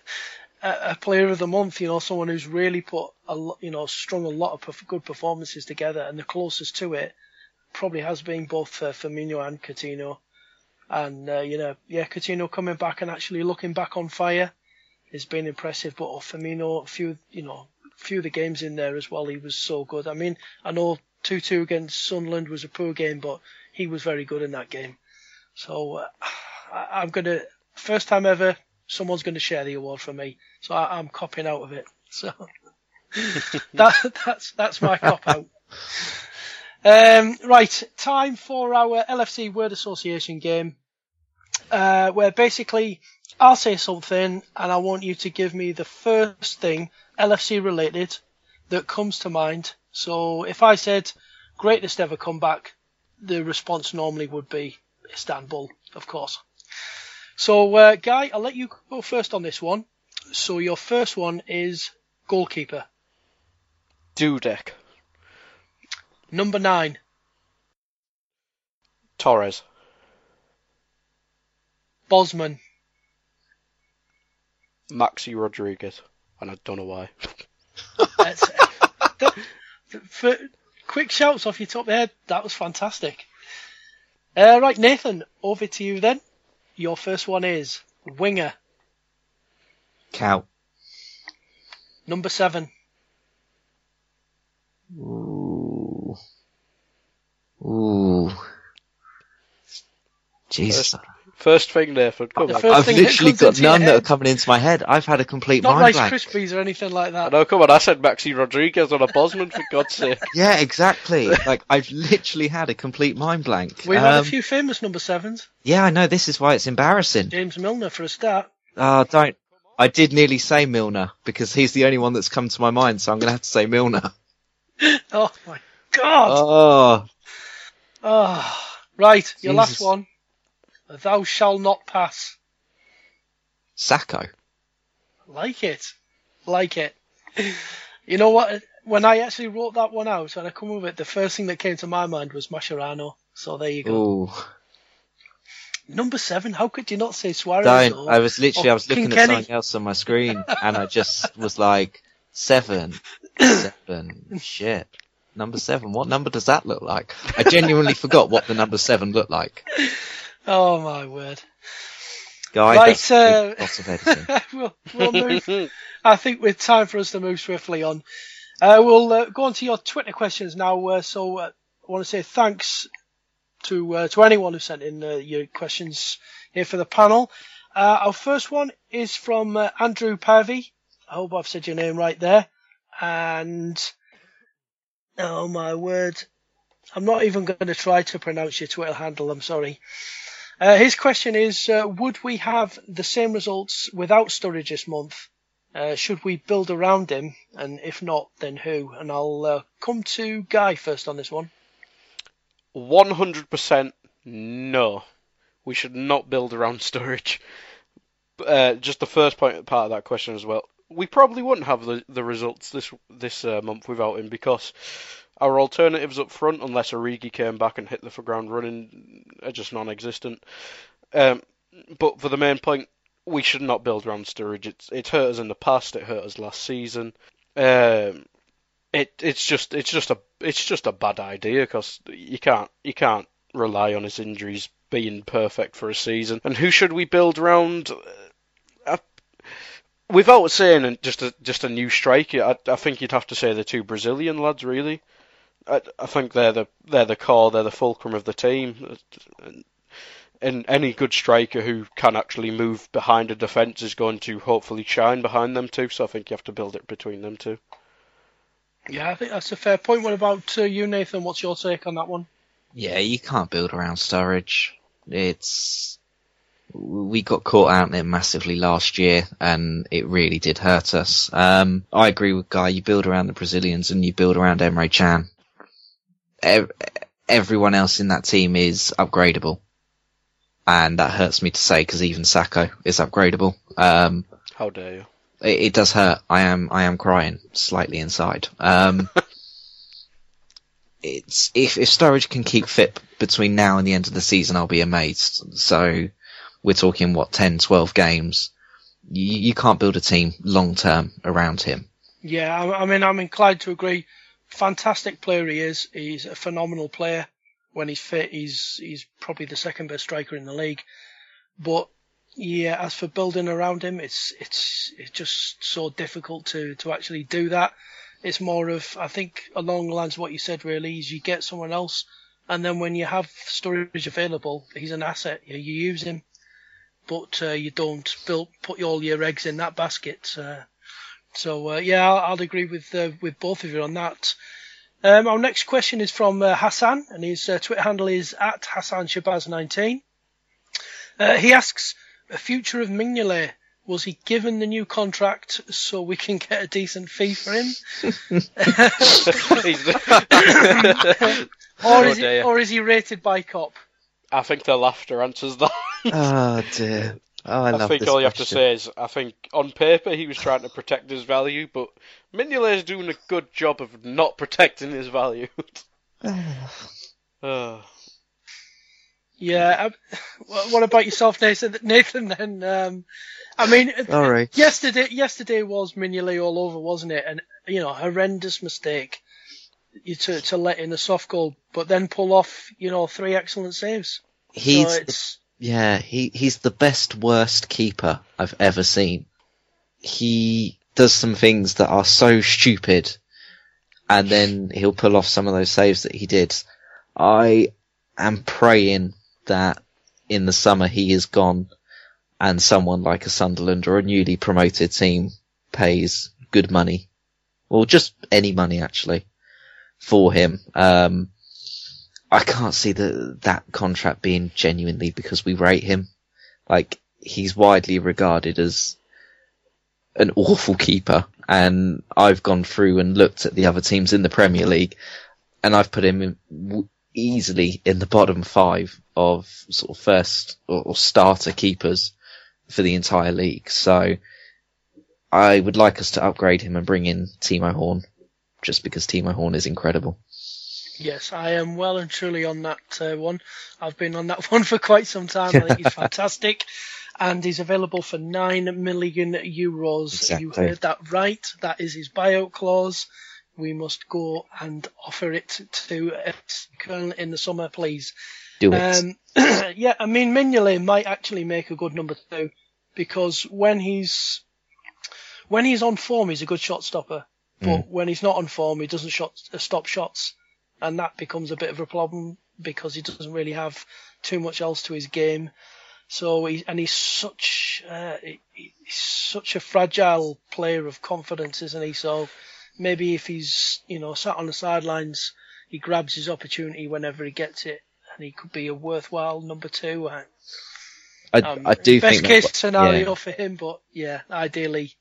a player of the month. You know, someone who's really put a lot, you know, strung a lot of perf- good performances together, and the closest to it probably has been both uh, Firmino and Coutinho. And uh, you know, yeah, Coutinho coming back and actually looking back on fire has been impressive. But Firmino, a few, you know, a few of the games in there as well, he was so good. I mean, I know two-two against Sunderland was a poor game, but he was very good in that game. So uh, I, I'm gonna first time ever, someone's going to share the award for me. So I, I'm copping out of it. [laughs] So [laughs] that that's that's my cop out. Um, right, time for our LFC word association game, uh, where basically I'll say something and I want you to give me the first thing LFC related that comes to mind. So if I said greatest ever comeback, the response normally would be Istanbul, of course. So, uh, Guy, I'll let you go first on this one. So your first one is goalkeeper. Dudek. Number nine. Torres. Bosman. Maxi Rodriguez. And I don't know why. [laughs] That's- that- for quick shouts off your top of the head, that was fantastic. Uh, right, Nathan, over to you then. Your first one is Winger, Cow. number seven. Ooh. Ooh. Jesus. First thing, Nathan. Come The on. I've literally got none that are coming into my head. I've had a complete Not mind Rice blank. Krispies or anything like that. No, come on, I said Maxi Rodriguez on a Bosman, for God's sake. [laughs] Yeah, exactly. like I've literally had a complete mind blank. We've had a Um, few famous number sevens. Yeah, I know. This is why it's embarrassing. James Milner for a start. Oh, don't. I did nearly say Milner because he's the only one that's come to my mind, so I'm going to have to say Milner. [laughs] Oh my god! Oh, Oh, right, your last one. Thou shall not pass. Sakho. Like it. Like it. You know what? When I actually wrote that one out and I come with it, the first thing that came to my mind was Mascherano. So there you go. Ooh. Number seven, how could you not say Suarez? Don't. or- I was literally, I was oh, looking King at Kenny? something else on my screen [laughs] and I just was like, seven, seven, shit. Number seven. What number does that look like? I genuinely forgot what the number seven looked like. [laughs] Oh my word. Guy, Right, uh, lots of editing. [laughs] we'll, we'll move. I think it's time for us to move swiftly on. Uh, we'll uh, go on to your Twitter questions now. Uh, so uh, I want to say thanks to uh, to anyone who sent in uh, your questions here for the panel. Uh, our first one is from uh, Andrew Pavey. I hope I've said your name right there. And oh my word, I'm not even going to try to pronounce your Twitter handle. I'm sorry. Uh, his question is, uh, would we have the same results without Sturridge this month? Uh, should we build around him? And if not, then who? And I'll uh, come to Guy first on this one. 100% no. We should not build around [laughs] Sturridge. Uh, just the first point part of that question as well. We probably wouldn't have the, the results this this uh, month without him because our alternatives up front, unless Origi came back and hit the ground running, are just non-existent. Um, but for the main point, we should not build around Sturridge. It's it's hurt us in the past. It hurt us last season. Um, it it's just it's just a it's just a bad idea because you can't you can't rely on his injuries being perfect for a season. And who should we build around? Uh, without saying just a just a new striker, I, I think you'd have to say the two Brazilian lads. Really, I, I think they're the they're the core, they're the fulcrum of the team. And any good striker who can actually move behind a defence is going to hopefully shine behind them too. So I think you have to build it between them two. Yeah, I think that's a fair point. What about uh, you, Nathan? What's your take on that one? Yeah, you can't build around Sturridge. It's we got caught out in it massively last year, and it really did hurt us. Um, I agree with Guy. You build around the Brazilians, and you build around Emre Can. Ev- everyone else in that team is upgradable, and that hurts me to say because even Sakho is upgradable. Um, How dare you? it, it does hurt. I am I am crying slightly inside. Um, [laughs] it's if if Sturridge can keep fit between now and the end of the season, I'll be amazed. So we're talking what 10, 12 games. You, you can't build a team long term around him. Yeah, I, I mean, I'm inclined to agree. Fantastic player he is. He's a phenomenal player. When he's fit, he's he's probably the second best striker in the league. But yeah, as for building around him, it's it's it's just so difficult to to actually do that. It's more of I think along the lines of what you said. Really, is you get someone else, and then when you have Sturridge available, he's an asset. You, you use him, but uh, you don't build put all your eggs in that basket. Uh, so uh, yeah, I'll, I'll agree with uh, with both of you on that. Um, our next question is from uh, Hassan, and his uh, Twitter handle is at Hassan Shabazz19. Uh, he asks, "A future of Mignolet, was he given the new contract so we can get a decent fee for him, [laughs] or is he, or is he rated by Klopp?" I think the laughter answers that. Oh dear. Oh, I, I love think this all you have to say is, I think on paper he was trying to protect his value, but Mignolet is doing a good job of not protecting his value. [laughs] [sighs] oh. Yeah. I, what about yourself, Nathan? [laughs] Nathan, then. Um, I mean, [laughs] All right. yesterday yesterday was Mignolet all over, wasn't it? And you know, horrendous mistake you to to let in a soft goal, but then pull off, you know, three excellent saves. He's so it's Yeah, he he's the best worst keeper I've ever seen. He does some things that are so stupid, and then he'll pull off some of those saves that he did. I am praying that in the summer he is gone, and someone like a Sunderland or a newly promoted team pays good money, or just any money actually, for him. Um, I can't see the, that contract being genuinely because we rate him. Like, he's widely regarded as an awful keeper, and I've gone through and looked at the other teams in the Premier League, and I've put him in, easily in the bottom five of sort of first or, or starter keepers for the entire league. So, I would like us to upgrade him and bring in Timo Horn, just because Timo Horn is incredible. Yes, I am well and truly on that uh, one. I've been on that [laughs] one for quite some time. I think he's [laughs] fantastic. And he's available for 9 million euros. You heard that right. That is his buyout clause. We must go and offer it to Köln in the summer, please. Do it. Um, [clears throat] yeah, I mean, Mignolet might actually make a good number two because when he's when he's on form, he's a good shot stopper. But when he's not on form, he doesn't shot, uh, stop shots, and that becomes a bit of a problem because he doesn't really have too much else to his game. So he and he's such uh, he- he's such a fragile player of confidence, isn't he? So maybe if he's you know sat on the sidelines, he grabs his opportunity whenever he gets it, and he could be a worthwhile number two. I, um, I do best think case that's scenario yeah. for him, but yeah, ideally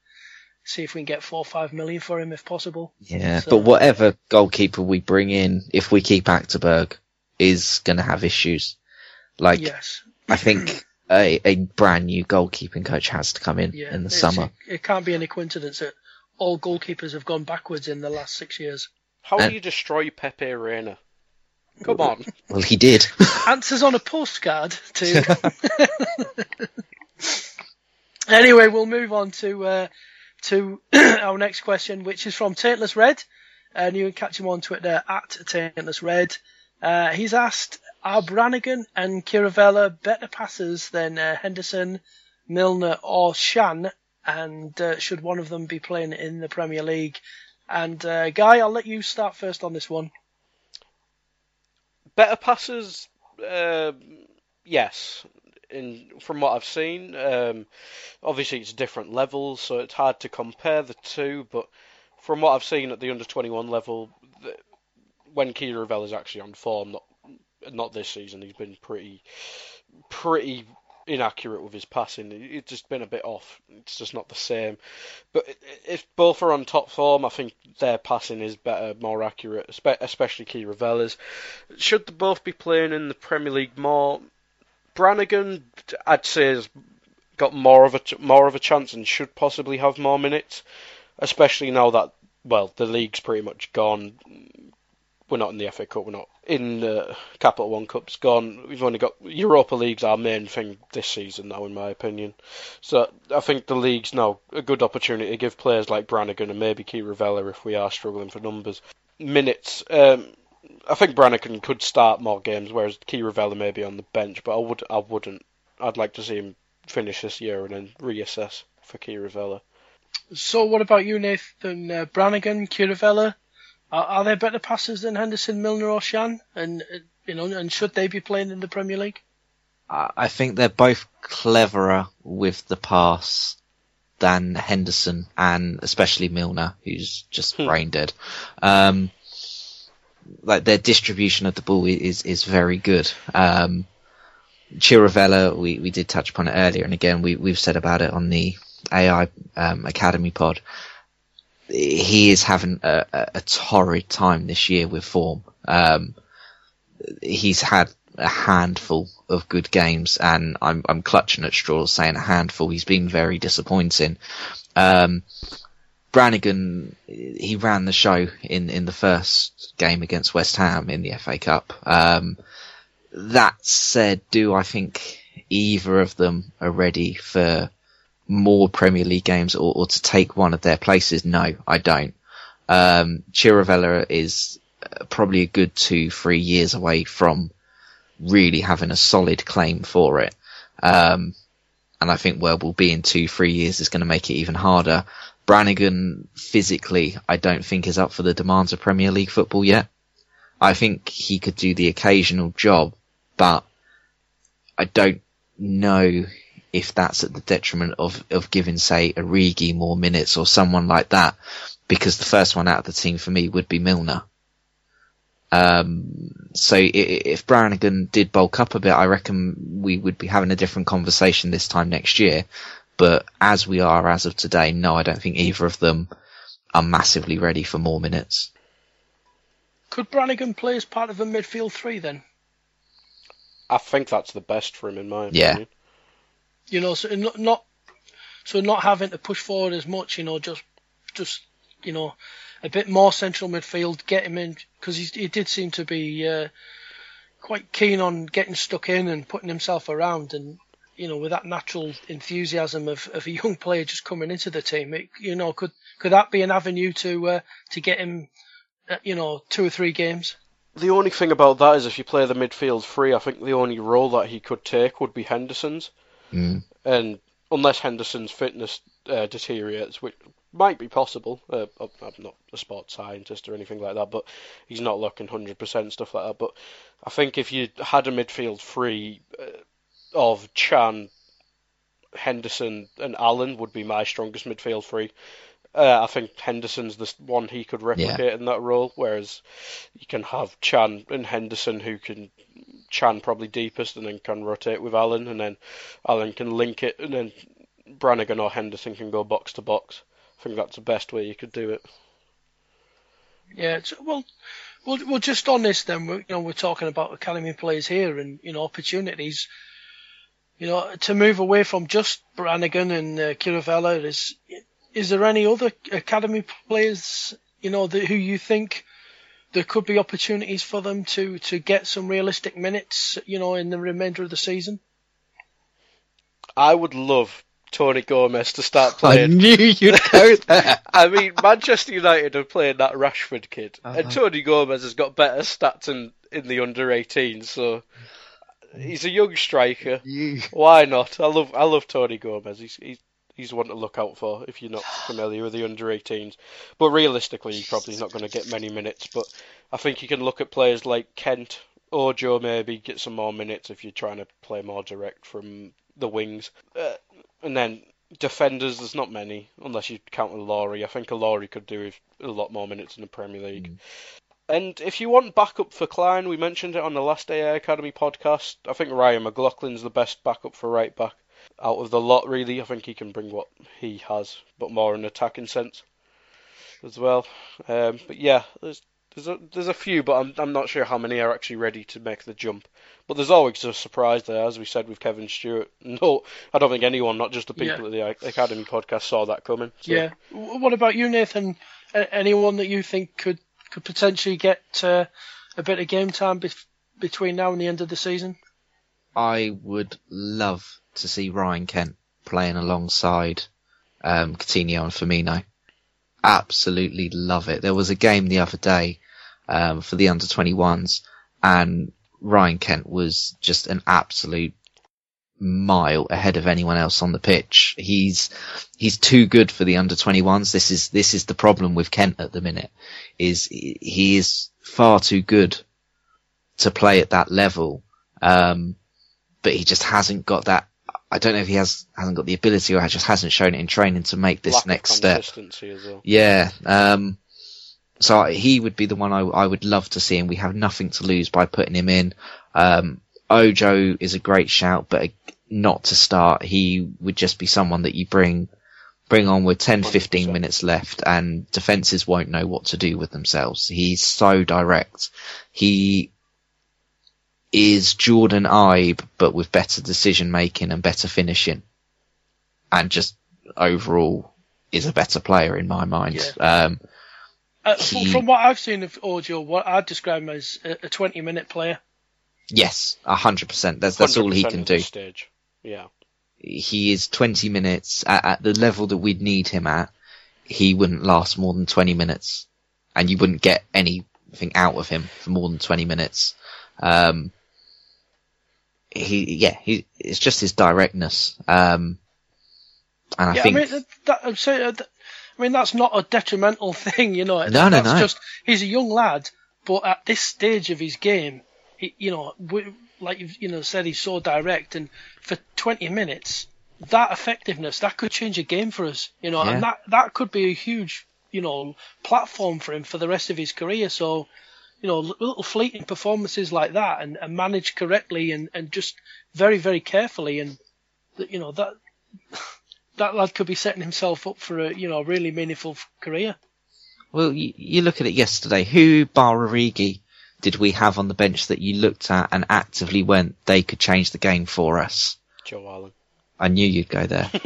see if we can get four or five million for him if possible. Yeah, So- but whatever goalkeeper we bring in, if we keep Achterberg, is going to have issues. Like, yes, I think a, a brand new goalkeeping coach has to come in yeah, in the summer. It, can't be any coincidence that all goalkeepers have gone backwards in the last six years. How do you destroy Pepe Reina? Come on. [laughs] Well, he did. [laughs] Answers on a postcard too. [laughs] anyway, we'll move on to uh, to [clears throat] our next question, which is from Taintless Red, and you can catch him on Twitter at Taintless Red. Uh, he's asked, are Brannagan and Chirivella better passers than uh, Henderson, Milner, or Can? And uh, should one of them be playing in the Premier League? And uh, Guy, I'll let you start first on this one. Better passes, um yes. In from what I've seen, um, obviously it's different levels, so it's hard to compare the two. But from what I've seen at the under twenty one level, the, when Chirivella is actually on form, not not this season, he's been pretty pretty inaccurate with his passing. It- It's just been a bit off. It's just not the same. But if both are on top form, I think their passing is better, more accurate, especially Chirivella's. Should they both be playing in the Premier League more? Brannagan, I'd say, has got more of a more of a chance and should possibly have more minutes, especially now that well the league's pretty much gone. We're not in the FA Cup. We're not in the Capital One Cup's gone. We've only got Europa League's our main thing this season now, in my opinion. So I think the league's now a good opportunity to give players like Brannagan and maybe Chirivella, if we are struggling for numbers, minutes. Um, I think Brannagan could start more games, whereas Chirivella may be on the bench. But I would, I wouldn't. I'd like to see him finish this year and then reassess for Chirivella. So what about you, Nathan? Uh, Brannagan, Chirivella, are, are they better passers than Henderson, Milner, or Can? And uh, you know, and should they be playing in the Premier League? I I think they're both cleverer with the pass than Henderson and especially Milner, who's just brain dead. Um, like their distribution of the ball is is very good. Um, Chirivella, we, we did touch upon it earlier, and again we we've said about it on the AI um, Academy pod. He is having a, a, torrid time this year with form. Um, he's had a handful of good games, and I'm I'm clutching at straws saying a handful. He's been very disappointing. Um, Brannagan, he ran the show in, in the first game against West Ham in the FA Cup. Um, that said, do I think either of them are ready for more Premier League games or, or to take one of their places? No, I don't. Um, Chirivella is probably a good two, three years away from really having a solid claim for it. Um, and I think where we'll be in two, three years is going to make it even harder. Brannagan physically, I don't think is up for the demands of Premier League football yet. I think he could do the occasional job, but I don't know if that's at the detriment of, of giving, say, Origi more minutes or someone like that, because the first one out of the team for me would be Milner. Um, so if Brannagan did bulk up a bit, I reckon we would be having a different conversation this time next year. But as we are as of today, no, I don't think either of them are massively ready for more minutes. Could Brannagan play as part of a midfield three then? I think that's the best for him in my yeah. opinion. You know, so not, not so not having to push forward as much. You know, just just you know a bit more central midfield, get him in because he, he did seem to be uh, quite keen on getting stuck in and putting himself around, and you know with that natural enthusiasm of, of a young player just coming into the team, it, you know could could that be an avenue to uh, to get him, uh, you know, two or three games? The only thing about that is if you play the midfield free, I think the only role that he could take would be Henderson's. Mm. And unless Henderson's fitness uh, deteriorates, which might be possible, uh, I'm not a sports scientist or anything like that, but he's not looking 100% stuff like that. But I think if you had a midfield free uh, of Can, Henderson, and Allen would be my strongest midfield three. Uh, I think Henderson's the one he could replicate Yeah. in that role, whereas you can have Can and Henderson who can Chan probably deepest and then can rotate with Allen, and then Allen can link it, and then Brannagan or Henderson can go box to box. I think that's the best way you could do it. Yeah, it's, well, well, well, just on this then, we're, you know, we're talking about academy players here and you know opportunities. You know, to move away from just Brannagan and uh, Chirivella, is is there any other academy players you know that, who you think there could be opportunities for them to to get some realistic minutes, you know, in the remainder of the season? I would love Toni Gomes to start playing. [laughs] I playing. knew you'd go [laughs] there. I mean, Manchester United are playing that Rashford kid, Uh-huh. and Toni Gomes has got better stats in, in the under 18s, so he's a young striker. Why not? I love I love Toni Gomes. He's he's he's one to look out for if you're not [sighs] familiar with the under 18s. But realistically, he's probably not going to get many minutes. But I think you can look at players like Kent or Joe maybe get some more minutes if you're trying to play more direct from the wings. Uh, and then defenders, there's not many unless you count Ilori. I think Ilori could do with a lot more minutes in the Premier League. And if you want backup for Clyne, we mentioned it on the last AA Academy podcast. I think Ryan McLaughlin's the best backup for right back out of the lot, really. I think he can bring what he has, but more in attacking sense as well. Um, but yeah, there's there's a, there's a few, but I'm I'm not sure how many are actually ready to make the jump. But there's always a surprise there, as we said with Kevin Stewart. [laughs] No, I don't think anyone, not just the people Yeah. at the Academy podcast, saw that coming. So. Yeah. What about you, Nathan? A- anyone that you think could could potentially get uh, a bit of game time between now and the end of the season? I would love to see Ryan Kent playing alongside um, Coutinho and Firmino. Absolutely love it. There was a game the other day um, for the under 21s, and Ryan Kent was just an absolute mile ahead of anyone else on the pitch. He's he's too good for the under 21s. This is this is the problem with Kent at the minute. Is he is far too good to play at that level. Um, but he just hasn't got that. I don't know if he has hasn't got the ability or just hasn't shown it in training to make this Lack next step. well. Yeah. Um, so he would be the one I, I would love to see, and we have nothing to lose by putting him in. Um, Ojo is a great shout, but not to start. He would just be someone that you bring bring on with 10, 15 minutes left, and defenses won't know what to do with themselves. He's so direct. He is Jordan Ibe, but with better decision making and better finishing, and just overall is a better player in my mind. Um, Uh, he- from, from what I've seen of Ojo, what I'd describe him as a, a 20 minute player. Yes, hundred percent. That's that's all he can do. Stage. Yeah. He is twenty minutes at, at the level that we'd need him at. He wouldn't last more than twenty minutes, and you wouldn't get anything out of him for more than twenty minutes. Um, he, yeah, he, it's just his directness. Um, and I yeah, think I mean, that, saying, uh, I mean, that's not a detrimental [laughs] thing, you know. No, no, no. just he's a young lad, but at this stage of his game, he, you know, like you've you know said, he's so direct, and for 20 minutes, that effectiveness that could change a game for us, you know, Yeah. and that that could be a huge, you know, platform for him for the rest of his career. So. You know, little fleeting performances like that, and, and managed correctly, and, and just very, very carefully, and that you know that [laughs] that lad could be setting himself up for a you know really meaningful career. Well, you, you look at it yesterday. Who, bar Origi, did we have on the bench that you looked at and actively went, they could change the game for us? Joe Allen. I knew you'd go there. [laughs]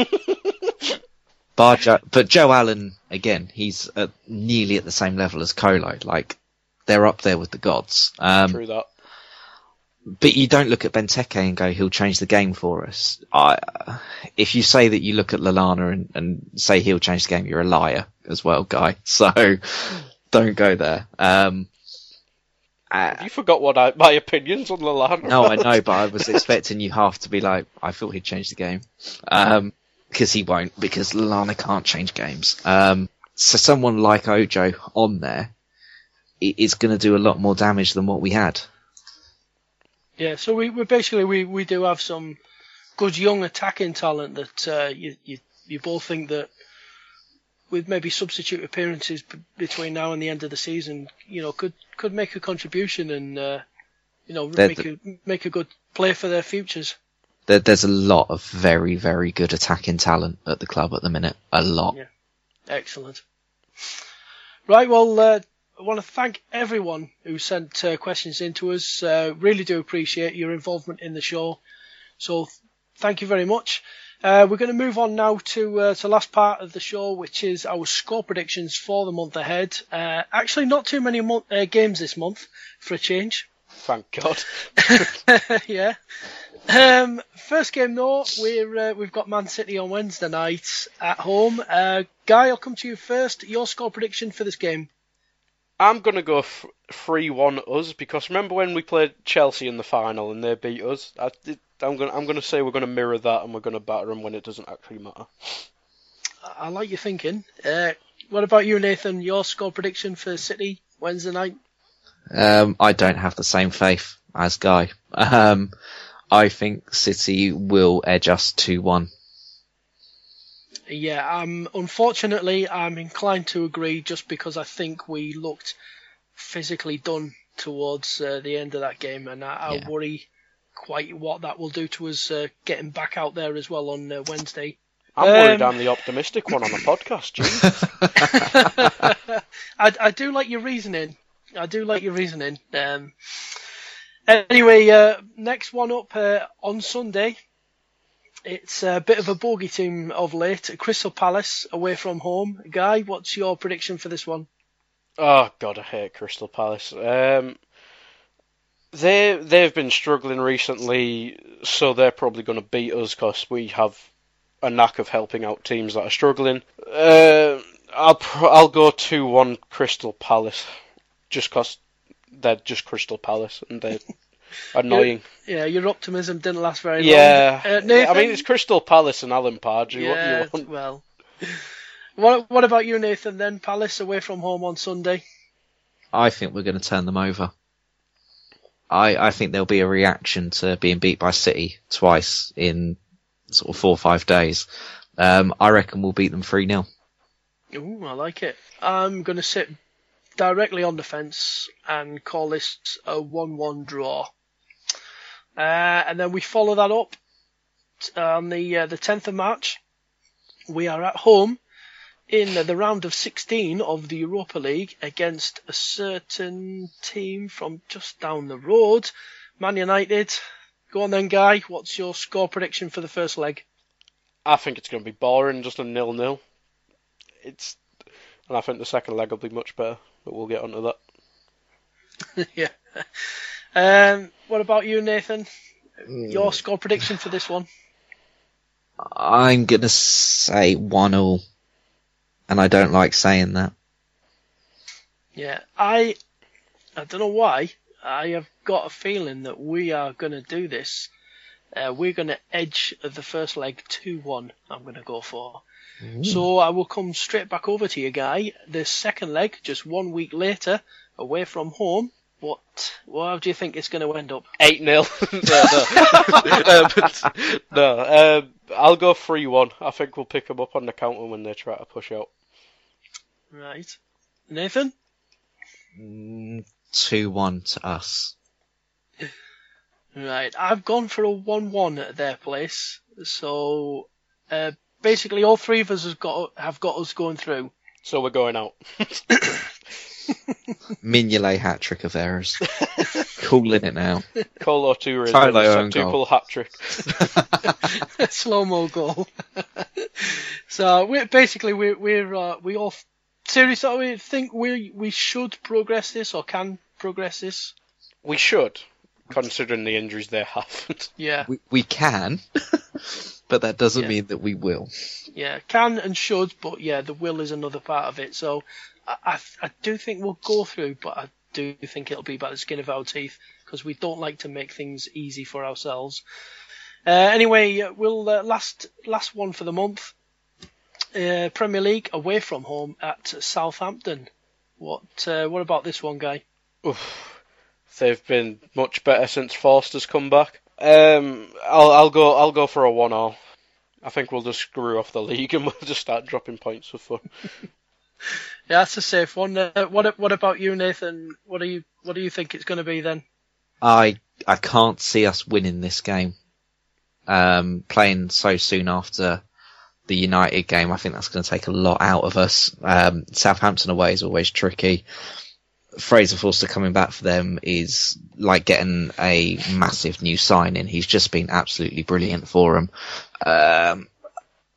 bar but Joe Allen, again, he's at nearly at the same level as Kolo. Like, they're up there with the gods. Um, True that. but you don't look at Benteke and go, he'll change the game for us. I, if you say that you look at Lallana and, and say he'll change the game, you're a liar as well, guy. [laughs] So don't go there. Um, Have you forgot what I, my opinions on Lallana? no, I know, but I was [laughs] expecting you half to be like, I thought he'd change the game. Um, because he won't, because Lallana can't change games. Um, so someone like Ojo on there i- going to do a lot more damage than what we had. Yeah, so we, we basically we, we do have some good young attacking talent that uh, you, you you both think that with maybe substitute appearances b- between now and the end of the season, you know, could could make a contribution and uh, you know They're make a make a good play for their futures. There, there's a lot of very, very good attacking talent at the club at the minute. A lot. Yeah. Excellent. Right, well, uh, I want to thank everyone who sent uh, questions in to us. Uh, really do appreciate your involvement in the show. So thank you very much. Uh, we're going to move on now to uh, to the last part of the show, which is our score predictions for the month ahead. Uh, actually, not too many mo- uh, games this month for a change. Thank God. [laughs] yeah. Um, first game though, we're uh, we've got Man City on Wednesday night at home. Uh, Guy, I'll come to you first. Your score prediction for this game? I'm gonna go f- three one us because remember when we played Chelsea in the final and they beat us. I, I'm gonna I'm gonna say we're gonna mirror that and we're gonna batter them when it doesn't actually matter. I- I like your thinking. Uh, what about you, Nathan? Your score prediction for City Wednesday night? Um, I don't have the same faith as Guy. [laughs] Um, I think City will edge us 2-1. Yeah, um, unfortunately, I'm inclined to agree just because I think we looked physically done towards uh, the end of that game, and I, I Yeah. worry quite what that will do to us uh, getting back out there as well on uh, Wednesday. I'm worried Um, I'm the optimistic one on the podcast, Jim. [laughs] [laughs] I, I do like your reasoning. I do like your reasoning. Um, anyway, uh, next one up uh, on Sunday. It's a bit of a bogey team of late. Crystal Palace away from home. Guy, what's your prediction for this one? Oh God, I hate Crystal Palace. Um, they they've been struggling recently, so they're probably going to beat us because we have a knack of helping out teams that are struggling. Uh, I'll I'll go two one Crystal Palace, just because they're just Crystal Palace and they're [laughs] annoying. Yeah, your optimism didn't last very Yeah, long. Uh, Nathan? I mean it's Crystal Palace and Alan Pardew. yeah, What do you want? well. What, what about you, Nathan? Then Palace away from home on Sunday. I think we're going to turn them over. I, I think there'll be a reaction to being beat by City twice in sort of four or five days. Um, I reckon we'll beat them 3-0. Ooh, I like it. I'm going to sit directly on the fence and call this a 1-1 draw. Uh, and then we follow that up t- on the uh, the 10th of March. We are at home in the round of 16 of the Europa League against a certain team from just down the road. Man United. Go on then, Guy. What's your score prediction for the first leg? I think it's going to be boring, just a nil-nil. It's, and I think the second leg will be much better, but we'll get onto that. [laughs] yeah. Um, what about you, Nathan? Your score prediction for this one? I'm gonna say one all, and I don't like saying that. Yeah, I I don't know why. I have got a feeling that we are going to do this. Uh, we're going to edge the first leg 2 1, I'm going to go for. So I will come straight back over to you, Guy. The second leg, just one week later, away from home. What, what do you think it's going to end up? 8 0. [laughs] no, no. um, no um, I'll go 3 1. I think we'll pick them up on the counter when they try to push out. Right. Nathan? Two one to us. Right, I've gone for a 1-1 at their place. So, uh, basically all three of us have got, have got us going through. So we're going out. [coughs] [laughs] Mignolet hat trick of errors. [laughs] Calling it now. Kolo Toure Tylo is a own hat trick. [laughs] slow mo goal. so we basically we're we're uh, we all seriously we think we we should progress this or can progress this. We should, considering the injuries they have. Yeah, We, we can, but that doesn't Yeah. mean that we will. yeah, can and should, but yeah, the will is another part of it. So I I, I do think we'll go through, but I do think it'll be by the skin of our teeth because we don't like to make things easy for ourselves. Uh, anyway, uh, we'll uh, last last one for the month. Uh, Premier League away from home at Southampton. What uh, what about this one, guy? Oof. They've been much better since Forster's come back. Um, I'll I'll go I'll go for a one all. I think we'll just screw off the league and [laughs] we'll just start dropping points for fun. [laughs] Yeah, that's a safe one. Uh, what what about you, Nathan? What do you what do you think it's going to be then? I I can't see us winning this game. Um, playing so soon after the United game, I think that's going to take a lot out of us. Um, Southampton away is always tricky. Fraser Forster coming back for them is like getting a massive new signing. He's just been absolutely brilliant for them. Um,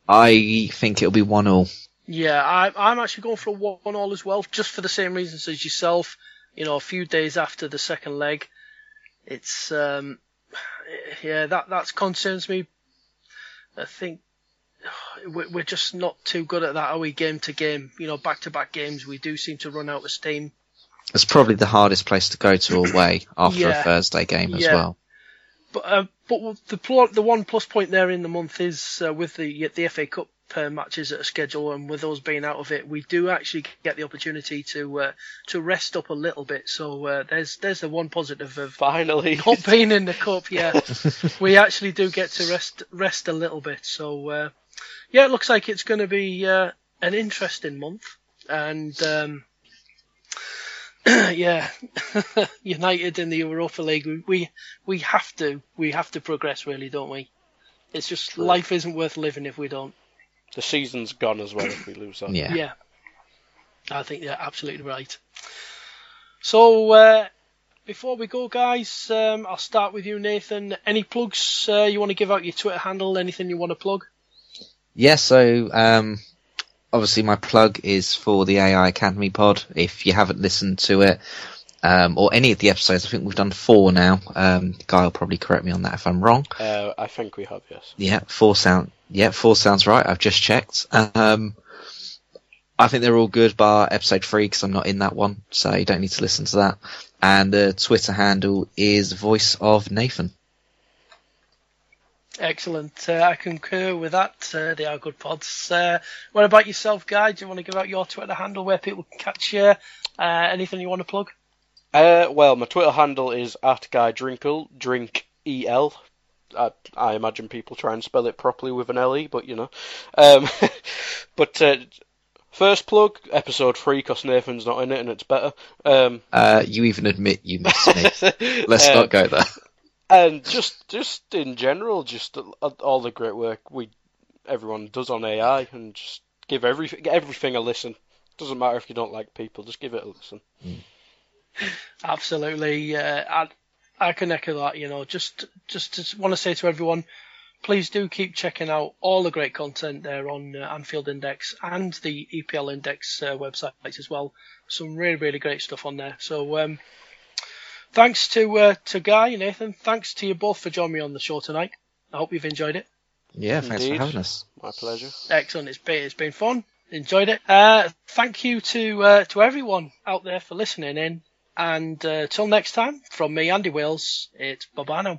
I think it'll be one all. Yeah, I, I'm actually going for a one all as well, just for the same reasons as yourself. You know, a few days after the second leg, it's um, yeah, that that concerns me. I think we're just not too good at that, are we? Game to game, you know, back to back games, we do seem to run out of steam. It's probably the hardest place to go to away [clears throat] after Yeah. a Thursday game as Yeah. well. But uh, but the pl- the one plus point there in the month is uh, with the the FA Cup uh, matches that are scheduled, and with us being out of it, we do actually get the opportunity to uh, to rest up a little bit. So uh, there's there's the one positive of Finally. [laughs] not being in the cup. Yeah, [laughs] we actually do get to rest rest a little bit. So uh, yeah, it looks like it's going to be uh, an interesting month, and um, [clears throat] yeah, [laughs] United in the Europa League, we, we we have to we have to progress, really, don't we? It's just True. life isn't worth living if we don't. The season's gone as well if we lose that. Yeah. Yeah, I think you're absolutely right. So uh, before we go, guys, um, I'll start with you, Nathan. Any plugs uh, you want to give out? Your Twitter handle? Anything you want to plug? Yeah, so um, obviously my plug is for the AI Academy pod. If you haven't listened to it, um, or any of the episodes, I think we've done four now. Um, Guy will probably correct me on that if I'm wrong. Uh, I think we have, yes. Yeah, four sound. Yeah, four sounds right. I've just checked. Um, I think they're all good, bar episode three because I'm not in that one, so you don't need to listen to that. And the Twitter handle is Voice of Nathan. Excellent. Uh, I concur with that. Uh, they are good pods. Uh, what about yourself, Guy? Do you want to give out your Twitter handle where people can catch you? Uh, anything you want to plug? Uh, well, my Twitter handle is at Guy Drinkel, drink E L. I, I imagine people try and spell it properly with an L E, but you know. Um, [laughs] but uh, first plug, episode three, because Nathan's not in it and it's better. Um, Uh, you even admit you missed me. [laughs] Let's not go there. and just just in general, just all the great work we everyone does on AI, and just give everything everything a listen. Doesn't matter if you don't like people, just give it a listen. Absolutely. Uh, I, I can echo that. You know, just just, just want to say to everyone, please do keep checking out all the great content there on uh, Anfield Index and the EPL Index uh, websites as well. Some really really great stuff on there. So um, thanks to uh, to Guy and Nathan. Thanks to you both for joining me on the show tonight. I hope you've enjoyed it. Yeah, thanks Indeed. for having us. My pleasure. Excellent. It's been it's been fun. Enjoyed it. Uh, thank you to uh, to everyone out there for listening in. And uh, till next time, from me, Andy Wills, it's bye